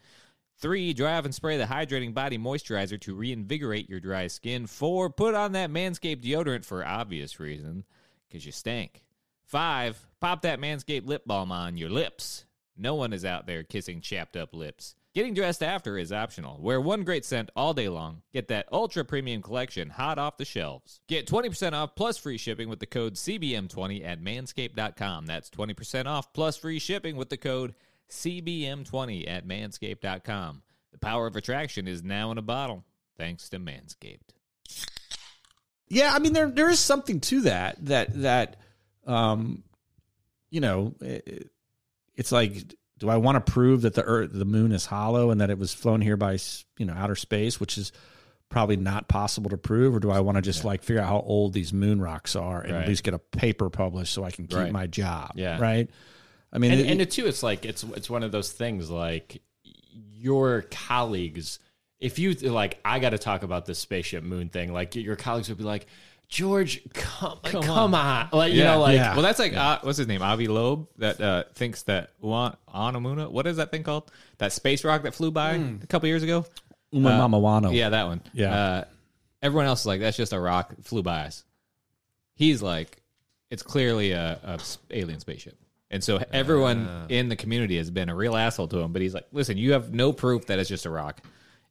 Three, dry off and spray the hydrating body moisturizer to reinvigorate your dry skin. Four, put on that Manscaped deodorant for obvious reason, because you stink. Five, pop that Manscaped lip balm on your lips. No one is out there kissing chapped up lips. Getting dressed after is optional. Wear one great scent all day long. Get that ultra premium collection hot off the shelves. Get 20% off plus free shipping with the code CBM20 at manscaped.com. That's 20% off plus free shipping with the code CBM20 at manscaped.com. The power of attraction is now in a bottle, thanks to Manscaped. Yeah, I mean there there is something to that that that um you know it, it's like do I want to prove that the earth the moon is hollow and that it was flown here by you know outer space which is probably not possible to prove or do I want to just like figure out how old these moon rocks are and Right. at least get a paper published so I can keep Right. my job Yeah. right I mean and, it- and it too, it's like it's it's one of those things like your colleagues. If you like, I got to talk about this spaceship moon thing. Like your colleagues would be like, George, come, come, on. like you know, like Yeah. well, that's like uh, what's his name, Avi Loeb, that uh, thinks that Wa- Anamuna. What is that thing called? That space rock that flew by a couple years ago. Uma Mamawano. Yeah, that one. Yeah. Uh, everyone else is like, that's just a rock flew by us. He's like, it's clearly a, a s- alien spaceship. And so everyone in the community has been a real asshole to him. But he's like, listen, you have no proof that it's just a rock.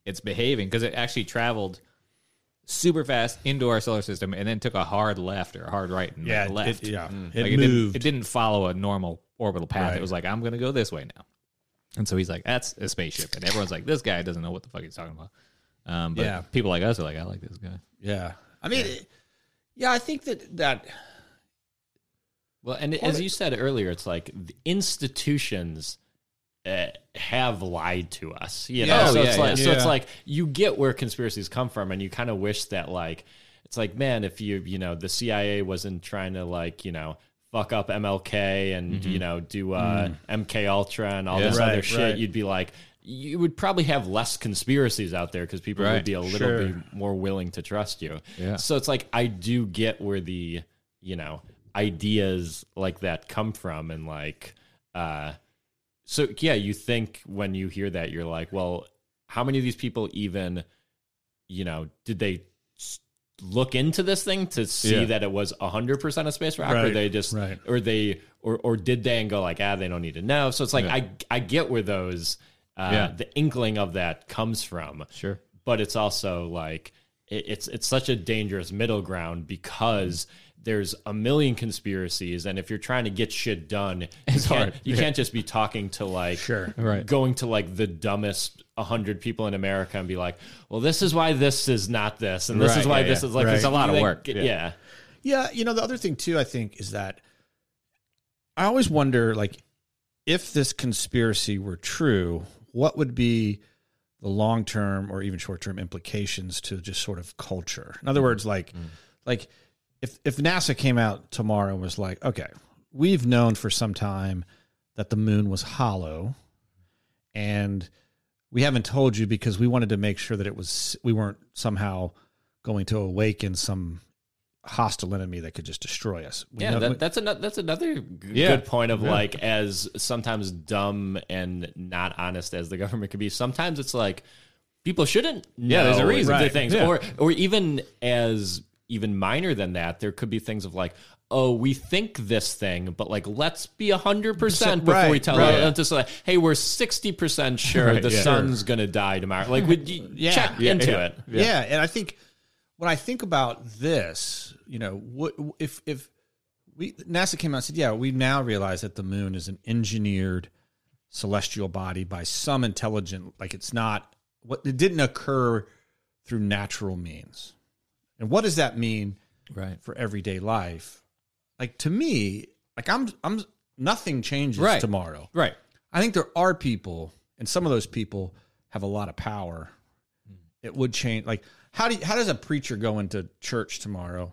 It's behaving because it actually traveled super fast into our solar system and then took a hard left or a hard right and yeah like left. it, yeah Like, it it, didn't, moved it didn't follow a normal orbital path. Right. It was like, I'm going to go this way now. And so he's like, that's a spaceship. And everyone's like, this guy doesn't know what the fuck he's talking about. Um, but Yeah. people like us are like, I like this guy. yeah I mean it- yeah I think that that Well, and as you said earlier, it's like the institutions uh, have lied to us. You know, Yeah. so Oh, it's like yeah. so it's like you get where conspiracies come from, and you kind of wish that like it's like man, if you you know the CIA wasn't trying to like you know fuck up MLK and you know do uh, MK Ultra and all Yeah. this Right, other shit, right. you'd be like. You would probably have less conspiracies out there because people would be a little Sure. bit more willing to trust you. Yeah. So it's like I do get where the you know ideas like that come from, and like uh, so yeah, you think when you hear that you're like, well, how many of these people even you know did they look into this thing to see Yeah. that it was 100% a space rock or they just right. or they or or did they and go like ah they don't need to know so it's like Yeah. i i get where those uh Yeah. the inkling of that comes from Sure. but it's also like it, it's it's such a dangerous middle ground because there's a million conspiracies and if you're trying to get shit done you can't, hard. you can't just be talking to like Sure. Right. going to like the dumbest 100 people in america and be like well this is why this is not this and this Right, is why yeah, this yeah. is like Right. It's a lot of like, work, yeah. yeah. Yeah, you know, the other thing too, I think, is that I always wonder, like, if this conspiracy were true, what would be the long term or even short term implications to just sort of culture? In other words, like, mm. like if if NASA came out tomorrow and was like, okay, we've known for some time that the moon was hollow, and we haven't told you because we wanted to make sure that it was we weren't somehow going to awaken some hostile enemy that could just destroy us. We Yeah, that, that's another that's another g- Yeah. good point of like as sometimes dumb and not honest as the government could be. Sometimes it's like people shouldn't. Yeah, there's a reason. Right. things, Yeah. or or even as even minor than that, there could be things of like. Oh, we think this thing, but like, let's be hundred percent before we tell right. it. Just like, hey, we're sixty percent sure Right, the yeah. sun's gonna die tomorrow. Like, would you check Yeah, into yeah. it? yeah. and I think when I think about this, you know, what if if we NASA came out and said, yeah, we now realize that the moon is an engineered celestial body by some intelligent, like it's not what it didn't occur through natural means. And what does that mean Right. for everyday life? Like to me, like I'm I'm nothing changes Right. tomorrow. Right. I think there are people, and some of those people have a lot of power. It would change. Like, how do you, how does a preacher go into church tomorrow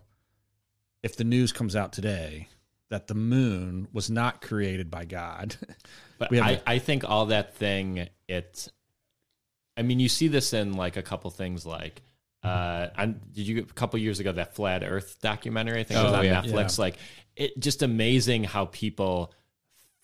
if the news comes out today that the moon was not created by God? But I, a- I think all that thing it I mean, you see this in like a couple things like. Uh, and did you a couple years ago that flat Earth documentary? I think it was Oh, on yeah. Netflix. Like, it just amazing how people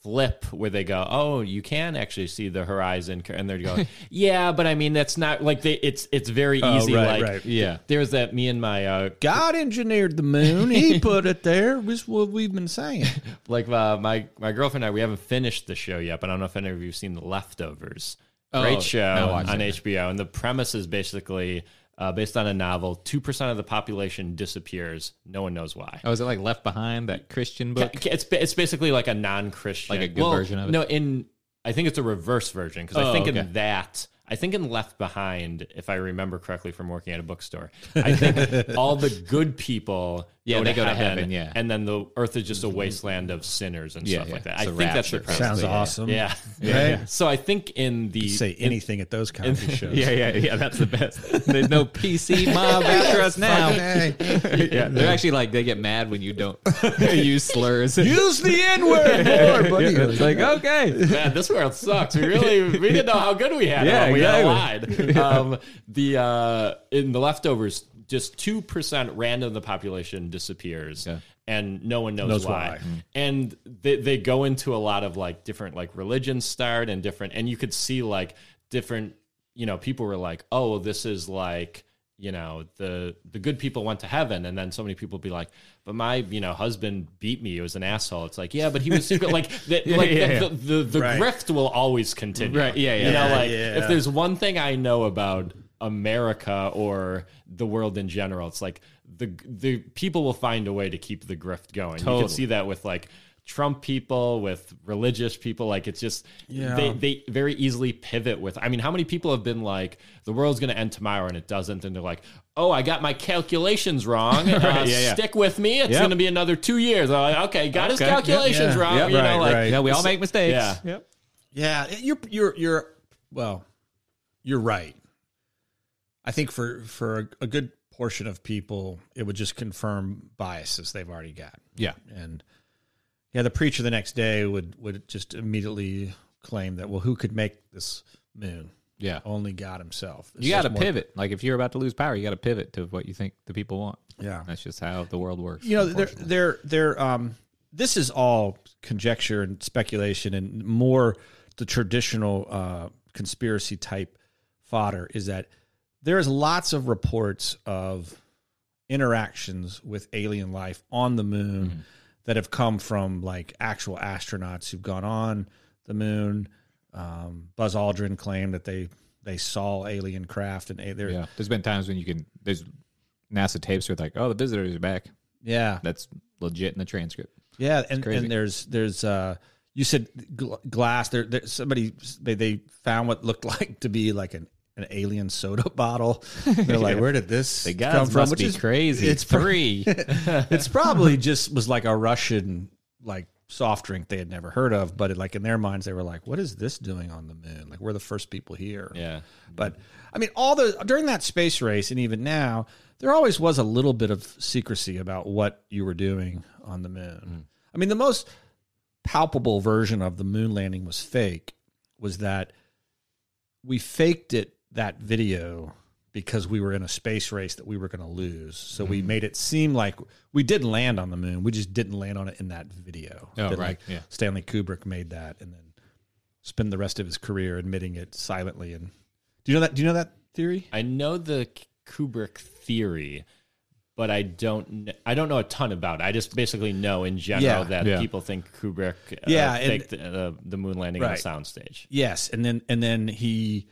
flip where they go, oh, you can actually see the horizon, and they're going, yeah, but I mean that's not like they. It's it's very Oh, easy. right, like, right. Yeah. there's that me and my uh, God engineered the moon. He put it there. Was what we've been saying. like uh, my my girlfriend and I, we haven't finished the show yet, but I don't know if any of you have seen The Leftovers. Great Oh, show no, on HBO, and the premise is basically uh, based on a novel. Two percent of the population disappears. No one knows why. Oh, is it like Left Behind, that Christian book? It's it's basically like a non-Christian, Like a good version of it? No, in I think it's a reverse version because I Oh, think okay. in that I think in Left Behind, if I remember correctly from working at a bookstore, I think all the good people Yeah, go they to go to heaven, heaven, yeah. and then the earth is just a wasteland of sinners and Yeah, stuff yeah. like that. It's I a think that's the rapture, premise. Sounds Yeah. awesome. Yeah. Right? So I think in the you Say anything at those comedy shows. yeah, yeah, yeah. That's the best. There's no PC mob after us now. yeah, they're actually like they get mad when you don't use slurs. Use the N word more, buddy. it's like okay, man, this world sucks. We really we didn't know how good we had Yeah, it. We exactly. lied. Um, the uh, in the leftovers, just two percent random of the population disappears. Yeah. And no one knows, Knows why. why. And they, they go into a lot of like different like religions start and different and you could see like different you know people were like oh this is like you know the the good people went to heaven. And then so many people be like but my you know husband beat me. He was an asshole. It's like yeah but he was like the, like yeah, the, yeah. the, the, the Right. grift will always continue. Right, yeah, yeah, you know like yeah. if there's one thing i know about america or the world in general it's like the the people will find a way to keep the grift going. You can see that with like Trump people, with religious people, like it's just Yeah. they they very easily pivot with. I mean, how many people have been like, the world's going to end tomorrow and it doesn't, and they're like, oh, I got my calculations wrong. Uh, yeah, yeah. Stick with me. It's Yep. going to be another two years. I'm like, okay, got his Okay. Yep. calculations Yeah. wrong. Yep. you know, like right. yeah, we all make mistakes. Yeah. Yep. Yeah, you're you're you're well, you're right. I think for for a, a good portion of people, it would just confirm biases they've already got, Yeah. and yeah, the preacher the next day would would just immediately claim that well, who could make this moon? Yeah. Only God Himself. It's You got to pivot. Like if you're about to lose power, you got to pivot to what you think the people want. Yeah, That's just how the world works. you know they're they're they're um this is all conjecture and speculation and more the traditional uh conspiracy type fodder is that there's lots of reports of interactions with alien life on the moon that have come from like actual astronauts who've gone on the moon um, Buzz Aldrin claimed that they they saw alien craft and they're yeah. There's been times when you can. There's NASA tapes where like, oh, the visitors are back. yeah That's legit in the transcript. Yeah, and, and there's there's uh you said gl- glass there, there somebody they they found what looked like to be like an an alien soda bottle. They're like, where did this The come from? must Which be is crazy. it's free. it's probably just was like a Russian like soft drink they had never heard of, but it, like in their minds they were like, what is this doing on the moon? Like we're the first people here. Yeah. But I mean, all the during that space race, and even now, there always was a little bit of secrecy about what you were doing on the moon. Mm. I mean, the most palpable version of the moon landing was fake. Was that we faked it that video because we were in a space race that we were going to lose. So we made it seem like we did land on the moon. We just didn't land on it in that video. Oh, That, right, like, yeah. Stanley Kubrick made that and then spend the rest of his career admitting it silently. And do you know that? Do you know that theory? I know the Kubrick theory, but I don't. I don't know a ton about it. I just basically know in general Yeah. that Yeah. people think Kubrick uh, Yeah, and- faked uh, the moon landing on a Right. soundstage. Yes, and then and then he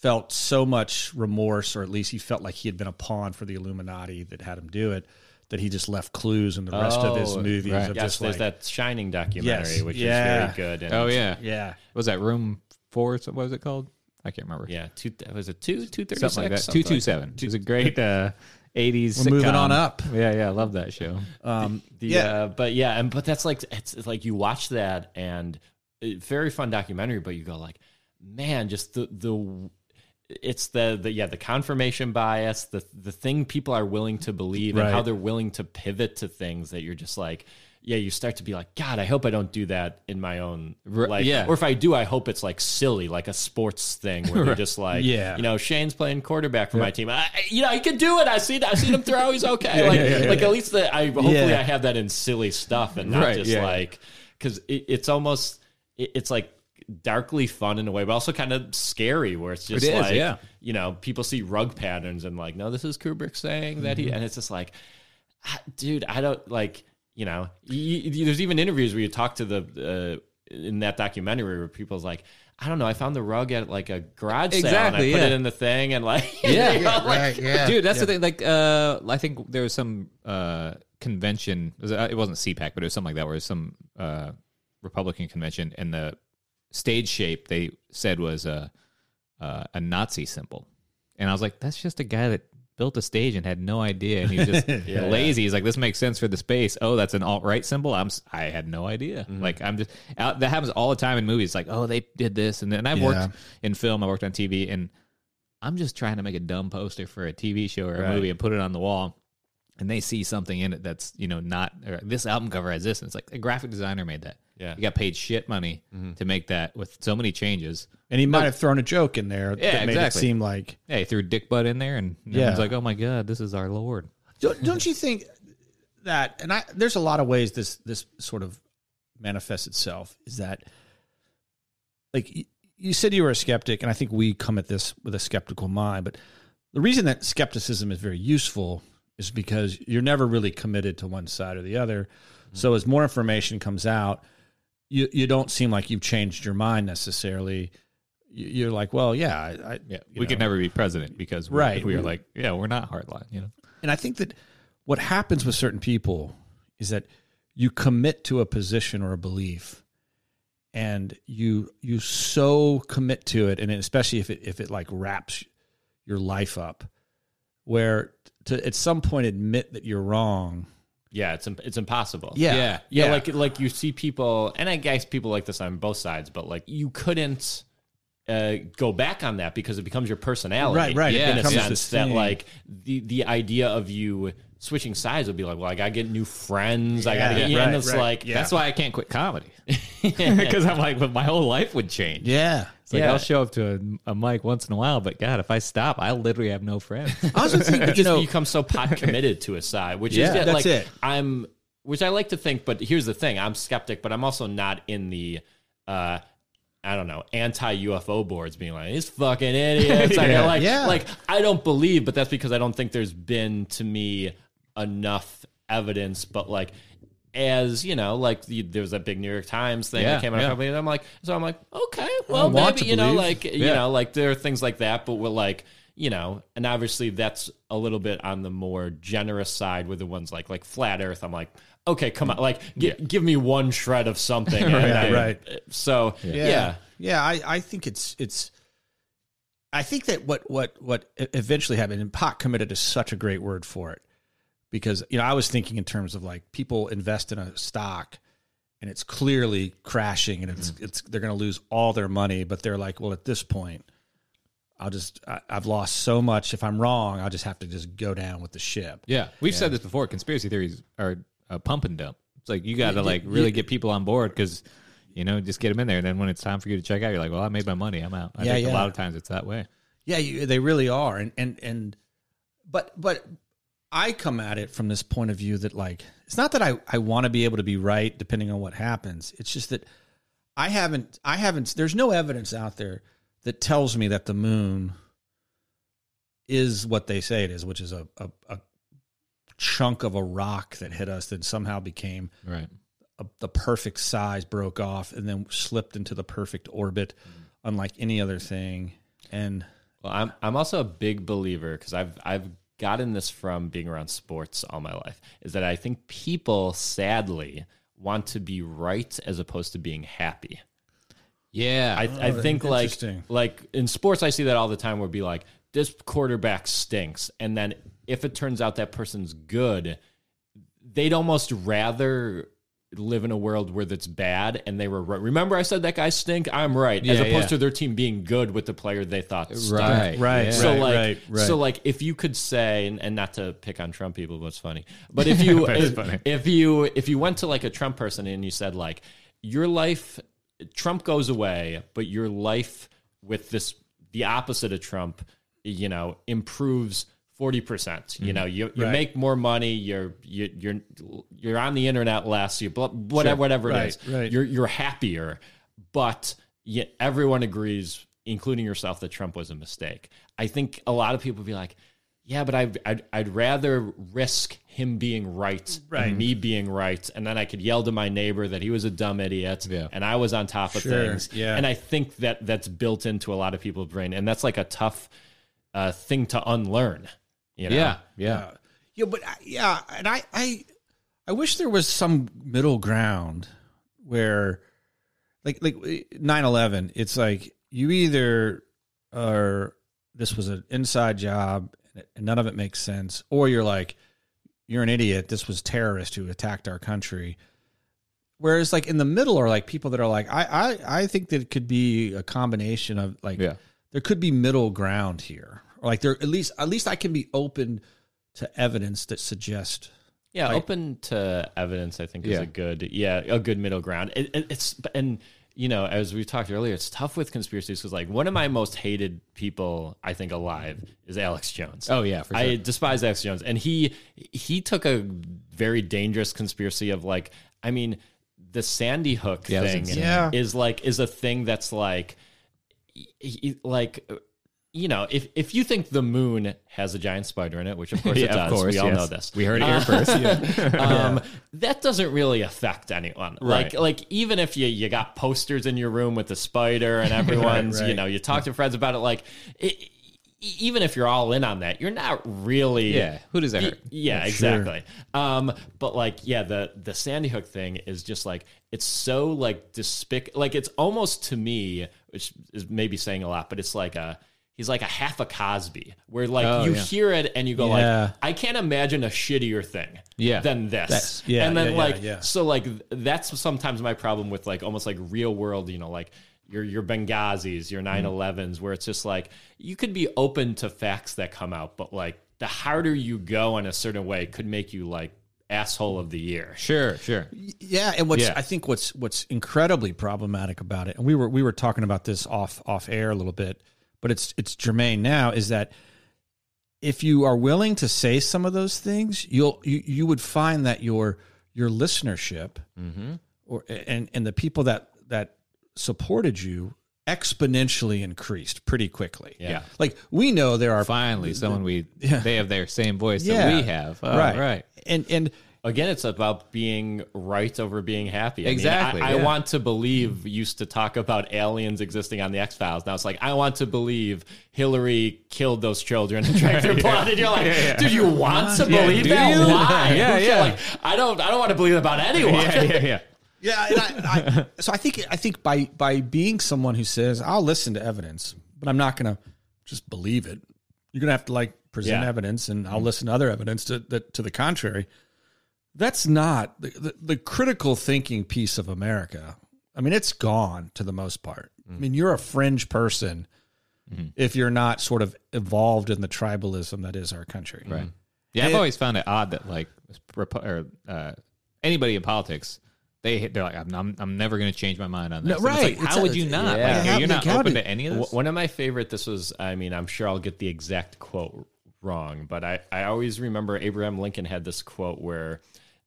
felt so much remorse, or at least he felt like he had been a pawn for the Illuminati that had him do it, that he just left clues in the rest of his Oh, movies right. of Yes, just there's like, that Shining documentary, Yes, which yeah. is very good. And oh yeah. yeah, was that room four? What was it called? I can't remember. yeah. Two was it two two thirty Something like six? that. Two two seven. It was a great uh, '80s. We're moving on up. Yeah, yeah. I love that show. um, The, yeah, uh, but yeah, and but that's like it's, it's like you watch that and it, very fun documentary, but you go like, man, just the the it's the, the yeah the confirmation bias the the thing people are willing to believe and how they're willing to pivot to things that you're just like yeah you start to be like god i hope i don't do that in my own like yeah. or if i do i hope it's like silly like a sports thing where you're just like Yeah. you know shane's playing quarterback for my team. I, you know he can do it. I see i seen him throw. He's okay. Like yeah, yeah, like at least the, i hopefully i have that in silly stuff and not Right, just like because it, it's almost it, it's like darkly fun in a way, but also kind of scary where it's just It is, like yeah. you know people see rug patterns and like no, this is Kubrick saying that Mm-hmm. he and it's just like, dude, I don't like you know. You, you- there's even interviews where you talk to the uh, in that documentary where people's like. I don't know. I found the rug at like a garage sale and I Exactly, put yeah. it in the thing and like Yeah. you know, like- right. Yeah, Dude, that's yeah. the thing. Like, uh, I think there was some uh, convention. It, was, uh, it wasn't CPAC, but it was something like that, where it was some uh, Republican convention, and the stage shape they said was a uh, a Nazi symbol, and I was like, that's just a guy that built a stage and had no idea, and he was just lazy. He's like, this makes sense for the space. Oh, that's an alt right symbol. I'm I had no idea. Like, I'm just out, that happens all the time in movies. Like, oh, they did this, and then I've Yeah. worked in film. I worked on TV, and I'm just trying to make a dumb poster for a TV show or a Right. movie and put it on the wall. And they see something in it that's, you know, not or this album cover has this. And it's like a graphic designer made that. Yeah. You got paid shit money mm-hmm. to make that with so many changes. And he might have thrown a joke in there Yeah, that made exactly. it seem like Yeah, he threw Dick Butt in there and Yeah. everyone's like, oh my God, this is our Lord. Don't, don't you think that? And I, there's a lot of ways this this sort of manifests itself. Is that like y- you said you were a skeptic, and I think we come at this with a skeptical mind. But the reason that skepticism is very useful is because you're never really committed to one side or the other. Mm-hmm. So as more information comes out, you you don't seem like you've changed your mind necessarily. You- You're like, well, yeah, I, I Yeah. We could never be president because Right. we were like, yeah, we're not hardline, you know? And I think that what happens with certain people is that you commit to a position or a belief and you you so commit to it and especially if it if it like wraps your life up where to at some point admit that you're wrong yeah, it's im- it's impossible. Yeah. Yeah. Yeah, Yeah. like like you see people, and I guess people like this on both sides, but like you couldn't uh, go back on that because it becomes your personality, Right, right. It In a sense that thing. like the the idea of you switching sides would be like, well, I gotta get new friends, I gotta Yeah, get, right, and it's right. like Yeah. That's why I can't quit comedy. Because I'm like, but my whole life would change. yeah It's like Yeah. I'll show up to a, a mic once in a while, but God, if I stop, I literally have no friends. I also think you that, you just know become so pot committed to a side, which Yeah, is that, that's like it. I'm, which I like to think. But here's the thing: I'm skeptic, but I'm also not in the, uh, I don't know, anti UFO boards being like these fucking idiots. I Yeah. go like, Yeah. like I don't believe, but that's because I don't think there's been to me enough evidence. But like. As you know, like the, there was that big New York Times thing Yeah, that came out, yeah. a couple of- and I'm like, so I'm like, okay, well, maybe to you know, believe. like you know, like there are things like that, but we're like, you know, and obviously that's a little bit on the more generous side with the ones like like flat Earth. I'm like, okay, come on, like gi- give me one shred of something, Right, I- right. So yeah. yeah, yeah, I, I think it's it's i think that what what what eventually happened and pot committed is such a great word for it because you know i was thinking in terms of like people invest in a stock and it's clearly crashing and it's mm-hmm. it's they're going to lose all their money but they're like well at this point i'll just I, i've lost so much. If i'm wrong i'll just have to just go down with the ship. Yeah, we've said this before. Conspiracy theories are a pump and dump. It's like you got to like really get people on board because you know just get them in there. And then when it's time for you to check out, you're like, well, I made my money. I'm out. I Yeah, think yeah. a lot of times it's that way. Yeah, you, they really are, and and and, but but I come at it from this point of view that like it's not that I I want to be able to be right depending on what happens. It's just that I haven't I haven't. There's no evidence out there that tells me that the moon is what they say it is, which is a a, a chunk of a rock that hit us that somehow became Right. a, the perfect size, broke off, and then slipped into the perfect orbit, unlike any other thing. And Well, I'm I'm also a big believer because I've I've gotten this from being around sports all my life. Is that I think people sadly want to be right as opposed to being happy. Yeah. I, I oh, think like interesting. like in sports, I see that all the time. Where it'd be like this quarterback stinks, and then if it turns out that person's good, they'd almost rather live in a world where that's bad and they were right. Remember I said that guy stink? I'm right. As opposed yeah. to their team being good with the player they thought stunk. Right. Right. Yeah. So Right, like, right, right. so like, if you could say, and, and not to pick on Trump people, but it's funny. But if you, if, if you, if you went to like a Trump person and you said like, your life, Trump goes away, but your life with this, the opposite of Trump, you know, improves. Forty percent. You mm-hmm. know, you, you Right. make more money. You're you, you're you're on the internet less. You blah- whatever whatever it Right, is. right. You're you're happier, but yet everyone agrees, including yourself, that Trump was a mistake. I think a lot of people be like, "Yeah, but I'd I'd, I'd rather risk him being right, Right. than me being right, and then I could yell to my neighbor that he was a dumb idiot, Yeah. and I was on top of Sure, things." yeah. and I think that that's built into a lot of people's brain, and that's like a tough uh, thing to unlearn. You know? Yeah, yeah. Yeah, yeah, but I- yeah, and I, I, I wish there was some middle ground where, like, like 9-11, It's like you either are this was an inside job and none of it makes sense, or you're like, you're an idiot. This was terrorists who attacked our country. Whereas, like in the middle, are like people that are like, I, I, I think that it could be a combination of like, Yeah. There could be middle ground here, or like there at least at least I can be open to evidence that suggest. Yeah, Like- open to evidence, I think, is Yeah. a good, yeah, a good middle ground. It, it, it's and you know, as we talked earlier, it's tough with conspiracies because like one of my most hated people I think alive is Alex Jones. Oh, yeah, for sure. I despise Alex Jones, and he he took a very dangerous conspiracy of like, I mean, the Sandy Hook Yeah, thing. Yeah. is like is a thing that's like, he- he- like. You know, if if you think the moon has a giant spider in it, which of course it does, of course. we all yes. know this. We heard it here first. um, that doesn't really affect anyone. Like, Right. like even if you you got posters in your room with the spider and everyone's, right. you know, you talk to friends about it. Like, it, even if you're all in on that, you're not really. Yeah. Who does that hurt? Yeah, Sure. exactly. Um, but like, yeah, the the Sandy Hook thing is just like it's so like despic. Like it's almost to me, which is maybe saying a lot, but it's like a. He's like a half a Cosby, where like Oh, you yeah. hear it and you go Yeah. like, I can't imagine a shittier thing Yeah. than this. That's- yeah, and then yeah, like yeah. so like that's sometimes my problem with like almost like real world, you know, like your your Benghazis, your mm-hmm. 9/11s where it's just like you could be open to facts that come out, but like the harder you go in a certain way could make you like asshole of the year. Sure, sure. Yeah, and what's Yeah. I think what's what's incredibly problematic about it, and we were we were talking about this off off air a little bit, but it's it's germane now, is that if you are willing to say some of those things, you'll you, you would find that your your listenership mm-hmm. or and and the people that that supported you exponentially increased pretty quickly. Yeah. Like we know there are Finally, someone we Yeah. they have their same voice Yeah. that we have. Oh, right right. and and Again, it's about being right over being happy. I mean, Exactly, I, I yeah. want to believe used to talk about aliens existing on the X Files. Now it's like I want to believe Hillary killed those children and drank their blood. And you're like, dude, you want to believe do that? you? Why? Yeah, yeah. Like, I don't. I don't want to believe about anyone. Yeah, yeah, yeah. Yeah, and I, I, so I think I think by by being someone who says I'll listen to evidence, but I'm not going to just believe it. You're going to have to like present Yeah. evidence, and I'll mm-hmm. listen to other evidence to that to the contrary. That's not the, the the critical thinking piece of America. I mean, it's gone to the most part. I mm. mean, you're a fringe person mm-hmm. if you're not sort of evolved in the tribalism that is our country. Right. Mm. Yeah, I've It- always found it odd that like or uh, anybody in politics, they they're like, I'm I'm, I'm never going to change my mind on this. No, And it's right. like, It's how a- would you not? Yeah. Like, Have are not open to any of this? One of my favorite. This was. I mean, I'm sure I'll get the exact quote wrong, but I I always remember Abraham Lincoln had this quote where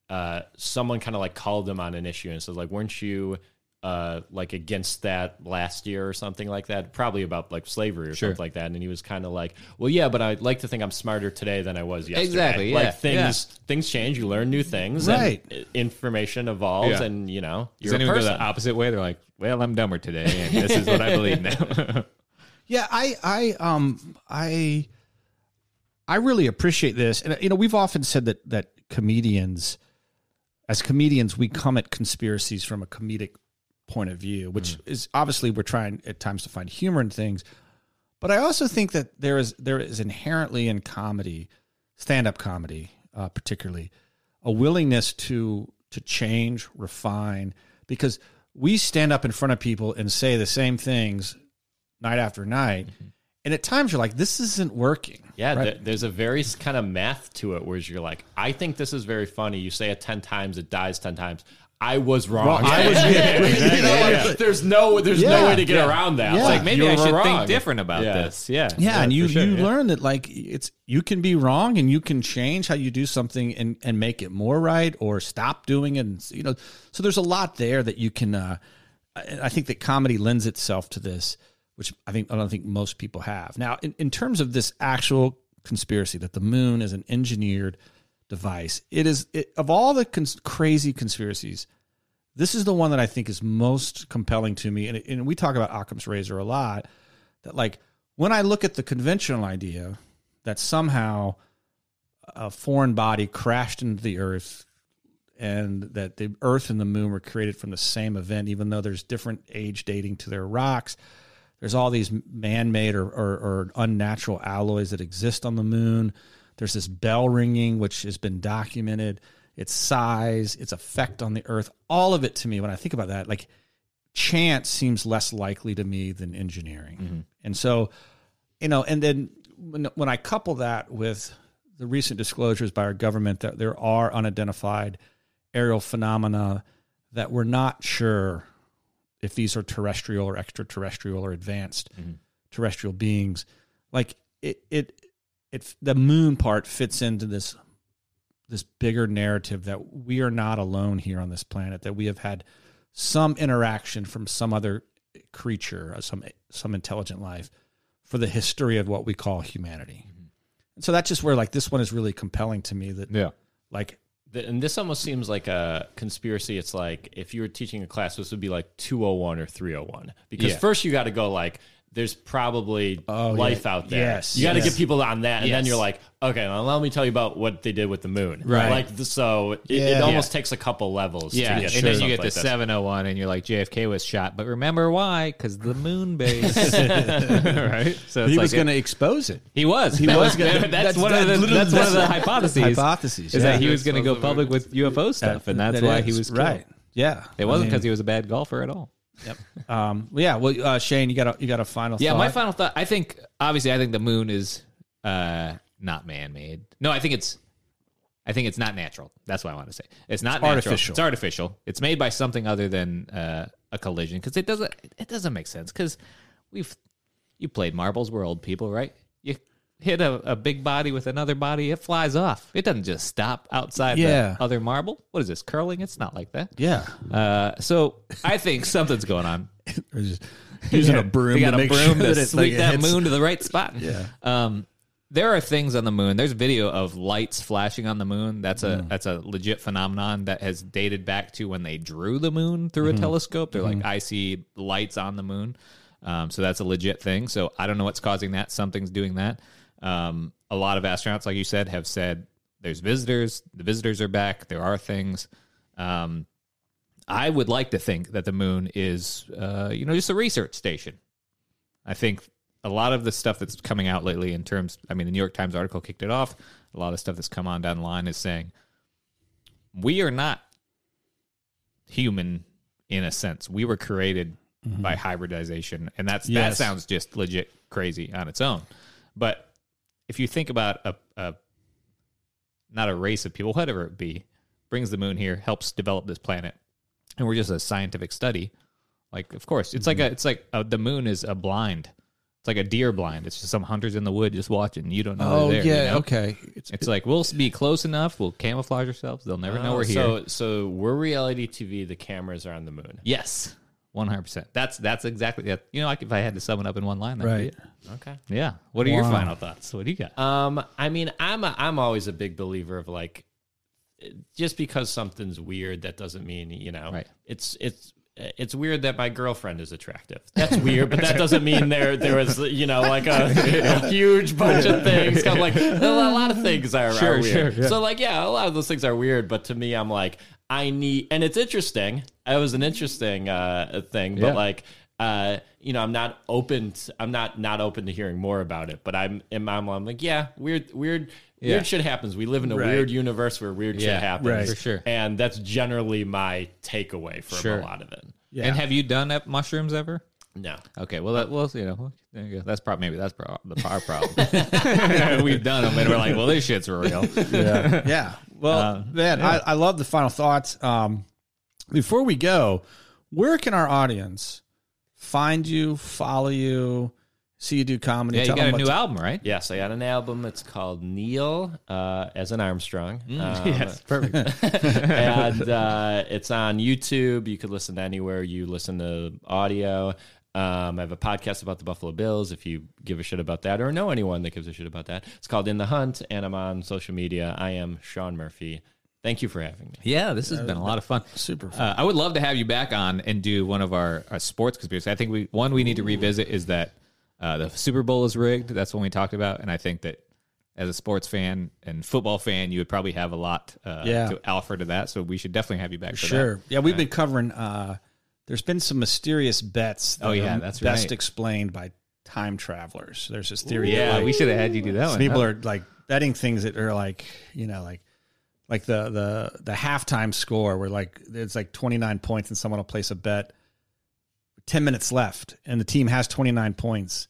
uh, someone kind of like called him on an issue and said like, "Weren't you?" Uh, like against that last year or something like that, probably about like slavery or Sure. something like that. And he was kind of like, "Well, yeah, but I'd like to think I'm smarter today than I was yesterday." Exactly, yeah, Like things things change, you learn new things, Right. And information evolves, Yeah. and you know, Does you're a anyone go person. the opposite way? They're like, well, I'm dumber today, and this is what I believe now. Yeah, I, I, um, I, I really appreciate this, and you know, we've often said that that comedians, as comedians, we come at conspiracies from a comedic point of view, which is obviously we're trying at times to find humor in things, but I also think that there is there is inherently in comedy, stand up comedy, uh, particularly, a willingness to to change, refine, because we stand up in front of people and say the same things night after night. And at times you're like, this isn't working. Yeah, right? there- there's a very kind of math to it, where you're like, I think this is very funny. You say it ten times, it dies ten times. I was wrong. I was- You know, like, There's no, there's no way to get yeah. around that. Yeah. Like Like maybe you I should wrong. think different about Yeah. this. Yeah. yeah, and you sure, you yeah. learn that like it's you can be wrong and you can change how you do something and and make it more right or stop doing it and you know so there's a lot there that you can uh I I think that comedy lends itself to this which I think I don't think most people have. Now in, in terms of this actual conspiracy that the moon is an engineered device it is it, of all the cons- crazy conspiracies this is the one that I think is most compelling to me. And, and we talk about Occam's razor a lot. That like when I look at the conventional idea that somehow a foreign body crashed into the Earth and that the Earth and the Moon were created from the same event, even though there's different age dating to their rocks. There's all these man-made or, or, or unnatural alloys that exist on the Moon. There's this bell ringing, which has been documented. Its size, its effect on the earth, all of it to me, when I think about that, like chance seems less likely to me than engineering. Mm-hmm. And so, you know, and then when, when I couple that with the recent disclosures by our government that there are unidentified aerial phenomena that we're not sure if these are terrestrial or extraterrestrial or advanced mm-hmm. terrestrial beings, like it, it, it, the moon part fits into this this bigger narrative that we are not alone here on this planet that we have had some interaction from some other creature uh, some some intelligent life for the history of what we call humanity and so that's just where like this one is really compelling to me that Yeah. like Th- And this almost seems like a conspiracy. It's like if you were teaching a class, this would be like 201 or 301. Because Yeah. first you got to go like, there's probably Oh, life yeah. out there. Yes, You got to yes. get people on that. And then you're like, okay, well, let me tell you about what they did with the moon. Right. Like, so it, it Yeah. almost takes a couple levels. Yeah, to get and then you get the like this. 701 and you're like JFK was shot, but remember why? Because the moon base, right? So it's he like was going to expose it he was he was gonna- that's, that's- one of that's the literally- that's one of the hypotheses. hypotheses is yeah. that he was going to go public with UFO stuff, and that's why he was right yeah It wasn't because he was a bad golfer at all. Um well, yeah well uh, shane you got a you got a final Yeah, thought? my final thought. I think obviously, I think the moon is uh, not man-made. No, I think it's. I think it's not natural. That's what I want to say. It's not natural. artificial. It's artificial. It's made by something other than uh, a collision because it doesn't. It doesn't make sense because we've you played marbles. We're old people, right? Hit a, a big body with another body, it flies off. It doesn't just stop outside Yeah. the other marble. What is this curling? It's not like that. yeah Uh, so I think something's going on. Using a broom They got to a broom sure to that sweep like, that moon to the right spot. Yeah. Um, there are things on the moon. There's video of lights flashing on the moon. That's a that's a legit phenomenon that has dated back to when they drew the moon through a telescope. They're like, I see lights on the moon. Um, so that's a legit thing. So I don't know what's causing that. Something's doing that. Um, a lot of astronauts, like you said, have said there's visitors. The visitors are back. There are things. Um, I would like to think that the moon is, uh, you know, just a research station. I think a lot of the stuff that's coming out lately, in terms, I mean, the New York Times article kicked it off. A lot of stuff that's come on down the line is saying we are not human in a sense. We were created by hybridization, and that's that sounds just legit crazy on its own. But if you think about a, a not a race of people, whatever it be, brings the moon here, helps develop this planet, and we're just a scientific study. Like, of course, it's like mm-hmm. a, it's like a, the moon is a blind. It's like a deer blind. It's just some hunters in the wood just watching. You don't know. oh they're there, yeah you know? okay it's, It's like we'll be close enough. We'll camouflage ourselves. They'll never know oh, we're here. So, so we're reality TV. The cameras are on the moon. yes, one hundred percent. That's that's exactly that. You know, like if I had to sum it up in one line, that'd be right it. Okay. Yeah. What are your final thoughts? What do you got? Um, I mean, I'm a, I'm always a big believer of like, just because something's weird, that doesn't mean you know. Right. It's it's it's weird that my girlfriend is attractive. That's weird, but that doesn't mean there there was you know like a, a huge bunch of things. Kind of like a lot of things are, Sure, are weird. sure, yeah. So like yeah, a lot of those things are weird, but to me, I'm like I need, and it's interesting. It was an interesting uh, thing, but Yeah. like. uh, you know, I'm not open. To, I'm not not open to hearing more about it. But I'm in my mind, I'm like, yeah, weird, weird, Yeah. weird shit happens. We live in a Right. weird universe where weird Yeah, shit happens, right. For sure. And that's generally my takeaway from Sure. a lot of it. Yeah. And have you done up mushrooms ever? No, Okay, well, that, well, you know, there you go. That's probably maybe that's pro- the our problem. We've done them, and we're like, well, this shit's real. yeah. yeah. Well, Uh, man, I, I love the final thoughts. Um, before we go, where can our audience find you, follow you, see you do comedy? Yeah, you Tell got a new to- album, right? yes, I got an album. It's called Neil uh, as an Armstrong. Um, yes, perfect. and uh, it's on YouTube. You could listen to anywhere you listen to audio. Um, I have a podcast about the Buffalo Bills. If you give a shit about that or know anyone that gives a shit about that, it's called In the Hunt, and I'm on social media. I am Sean Murphy. Thank you for having me. Yeah, this has been a lot of fun. Super fun. Uh, I would love to have you back on and do one of our, our sports conspiracies. I think we one we need to revisit is that uh, the Super Bowl is rigged. That's what we talked about, and I think that as a sports fan and football fan, you would probably have a lot uh, Yeah. to offer to that. So we should definitely have you back. For Sure. That. Yeah, we've been covering. Uh, there's been some mysterious bets. That Oh, yeah, are that's best right. explained by time travelers. There's this theory. Yeah, like, we should have had you do that one. people huh? are like betting things that are like you know like like the the the halftime score where like it's like 29 points and someone will place a bet 10 minutes left and the team has 29 points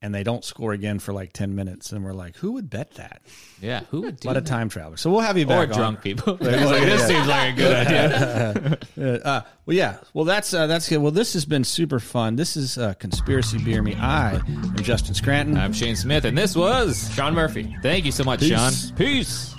and they don't score again for like 10 minutes and we're like who would bet that Yeah, who would a do lot of that? time travelers so we'll have you Or back on. drunk people. They're like, this seems like a good idea. Uh, well, yeah. Well, that's uh, that's good. Well, this has been super fun. This is uh, conspiracy beer me. I am Justin Scranton. I'm Shane Smith, and this was Sean Murphy. Thank you so much, Peace. Sean. Peace.